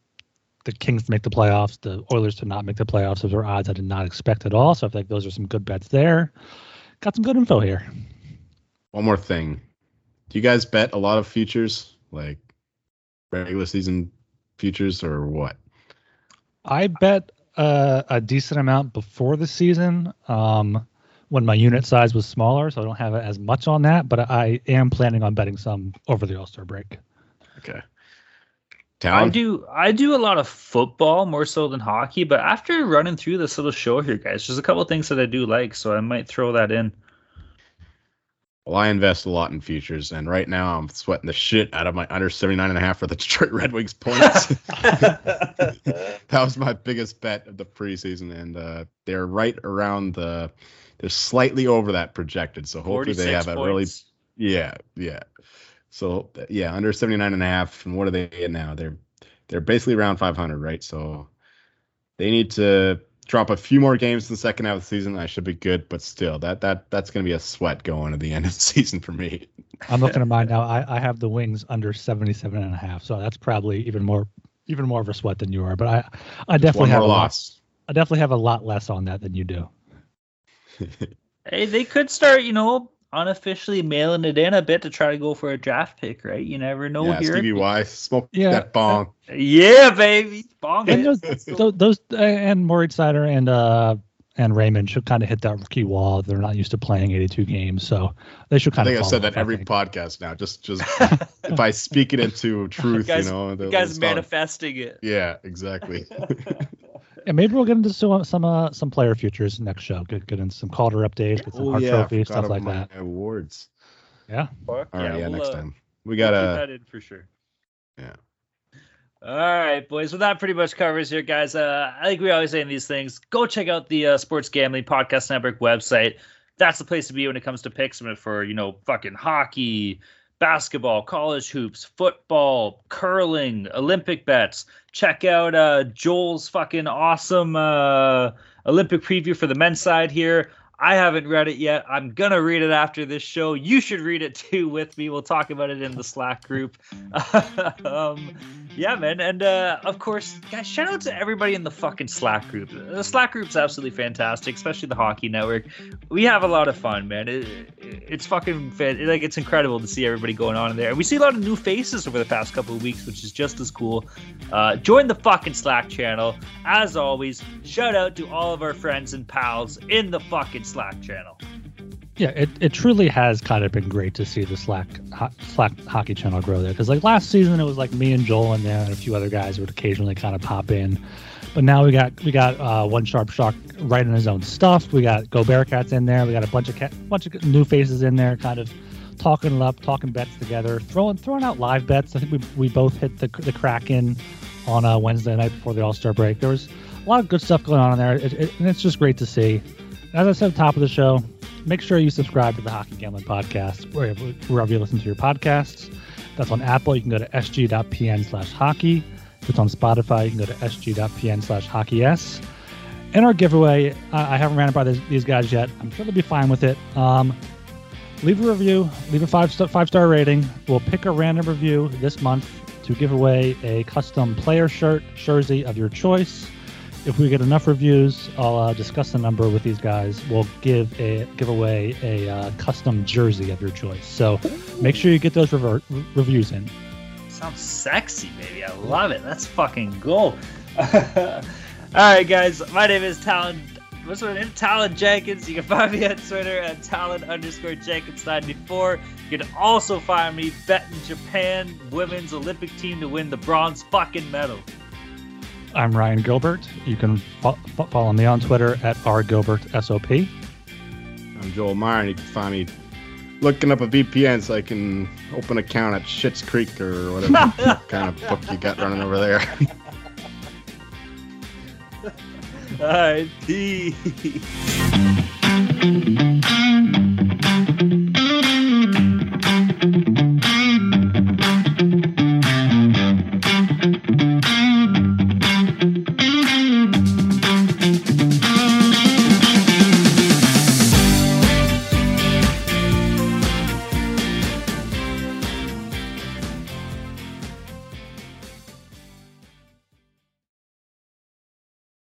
the Kings to make the playoffs, the Oilers to not make the playoffs. Those were odds I did not expect at all. So I feel like those are some good bets there. Got some good info here. One more thing. Do you guys bet a lot of futures, like regular season futures, or what? I bet uh, a decent amount before the season um, when my unit size was smaller, so I don't have as much on that. But I am planning on betting some over the All Star break. Okay. Town? I do I do a lot of football more so than hockey, but after running through this little show here, guys, there's a couple things that I do like, so I might throw that in. Well, I invest a lot in futures, and right now I'm sweating the shit out of my under 79 and a half for the Detroit Red Wings points. that was my biggest bet of the preseason, and uh, they're right around the. They're slightly over that projected, so hopefully they have a really. Yeah, yeah. So yeah, under 79 and a half, and what are they in now? They're they're basically around 500, right? So they need to drop a few more games in the second half of the season, I should be good. But still, that that that's going to be a sweat going to the end of the season for me. I'm looking at mine now. I, I have the wings under 77 and a half, so that's probably even more even more of a sweat than you are. But I I definitely have a loss. Lot, I definitely have a lot less on that than you do. hey, they could start, you know, unofficially mailing it in a bit to try to go for a draft pick, right? You never know yeah, here. Stevie Y, smoke yeah. that bong. Yeah, baby, bong. And those, those, those uh, and Moritz Seider and uh and Raymond should kind of hit that rookie wall. They're not used to playing 82 games, so they should kind I think of. I've said that every podcast now. Just, just if I speak it into truth, guys, you know, the guys manifesting it. Yeah, exactly. And maybe we'll get into some some uh, some player futures next show. Get get into some Calder updates, get some oh, yeah, trophy stuff like that. Awards. Yeah. All right. Yeah. yeah next uh, time we got to that in for sure. Yeah. All right, boys. Well, that pretty much covers here, guys. Uh, I think we always say in these things, go check out the uh, Sports Gambling Podcast Network website. That's the place to be when it comes to picks for you know fucking hockey, basketball, college hoops, football, curling, Olympic bets. Check out uh, Joel's fucking awesome uh, Olympic preview for the men's side here. I haven't read it yet. I'm gonna read it after this show. You should read it too with me. We'll talk about it in the Slack group. um, yeah, man, and uh, of course, guys, shout out to everybody in the fucking Slack group. The Slack group's absolutely fantastic, especially the Hockey Network. We have a lot of fun, man. It, it, it's fucking fan- like it's incredible to see everybody going on in there, and we see a lot of new faces over the past couple of weeks, which is just as cool. Uh, join the fucking Slack channel. As always, shout out to all of our friends and pals in the fucking Slack channel. Yeah, it, it truly has kind of been great to see the Slack ho- Slack hockey channel grow there. Because like last season, it was like me and Joel and there, and a few other guys would occasionally kind of pop in. But now we got we got uh, one sharp shock right in his own stuff. We got Go Bearcats in there. We got a bunch of cat, bunch of new faces in there, kind of talking up, talking bets together, throwing throwing out live bets. I think we, we both hit the the Kraken on a Wednesday night before the All Star break. There was a lot of good stuff going on in there, it, it, and it's just great to see. As I said at the top of the show, make sure you subscribe to the Hockey Gambling Podcast wherever, you listen to your podcasts. That's on Apple. You can go to sg.pn slash hockey. If it's on Spotify, you can go to sg.pn slash hockey s. In our giveaway, I, I haven't ran it by this, these guys yet. I'm sure they'll be fine with it. Um, leave a review, leave a five star, five star rating. We'll pick a random review this month to give away a custom player shirt, jersey of your choice. If we get enough reviews, I'll uh, discuss the number with these guys. We'll give a give away a uh, custom jersey of your choice. So make sure you get those rever- reviews in. Sounds sexy, baby. I love it. That's fucking gold. All right, guys. My name is Talon. What's my name? Talon Jenkins. You can find me on Twitter at Talon underscore Jenkins94. You can also find me betting Japan women's Olympic team to win the bronze fucking medal. I'm Ryan Gilbert. You can fo- follow me on Twitter at rgilbertsop. I'm Joel Meyer, and you can find me looking up a VPN so I can open an account at Schitt's Creek or whatever kind of book you got running over there. All right, peace.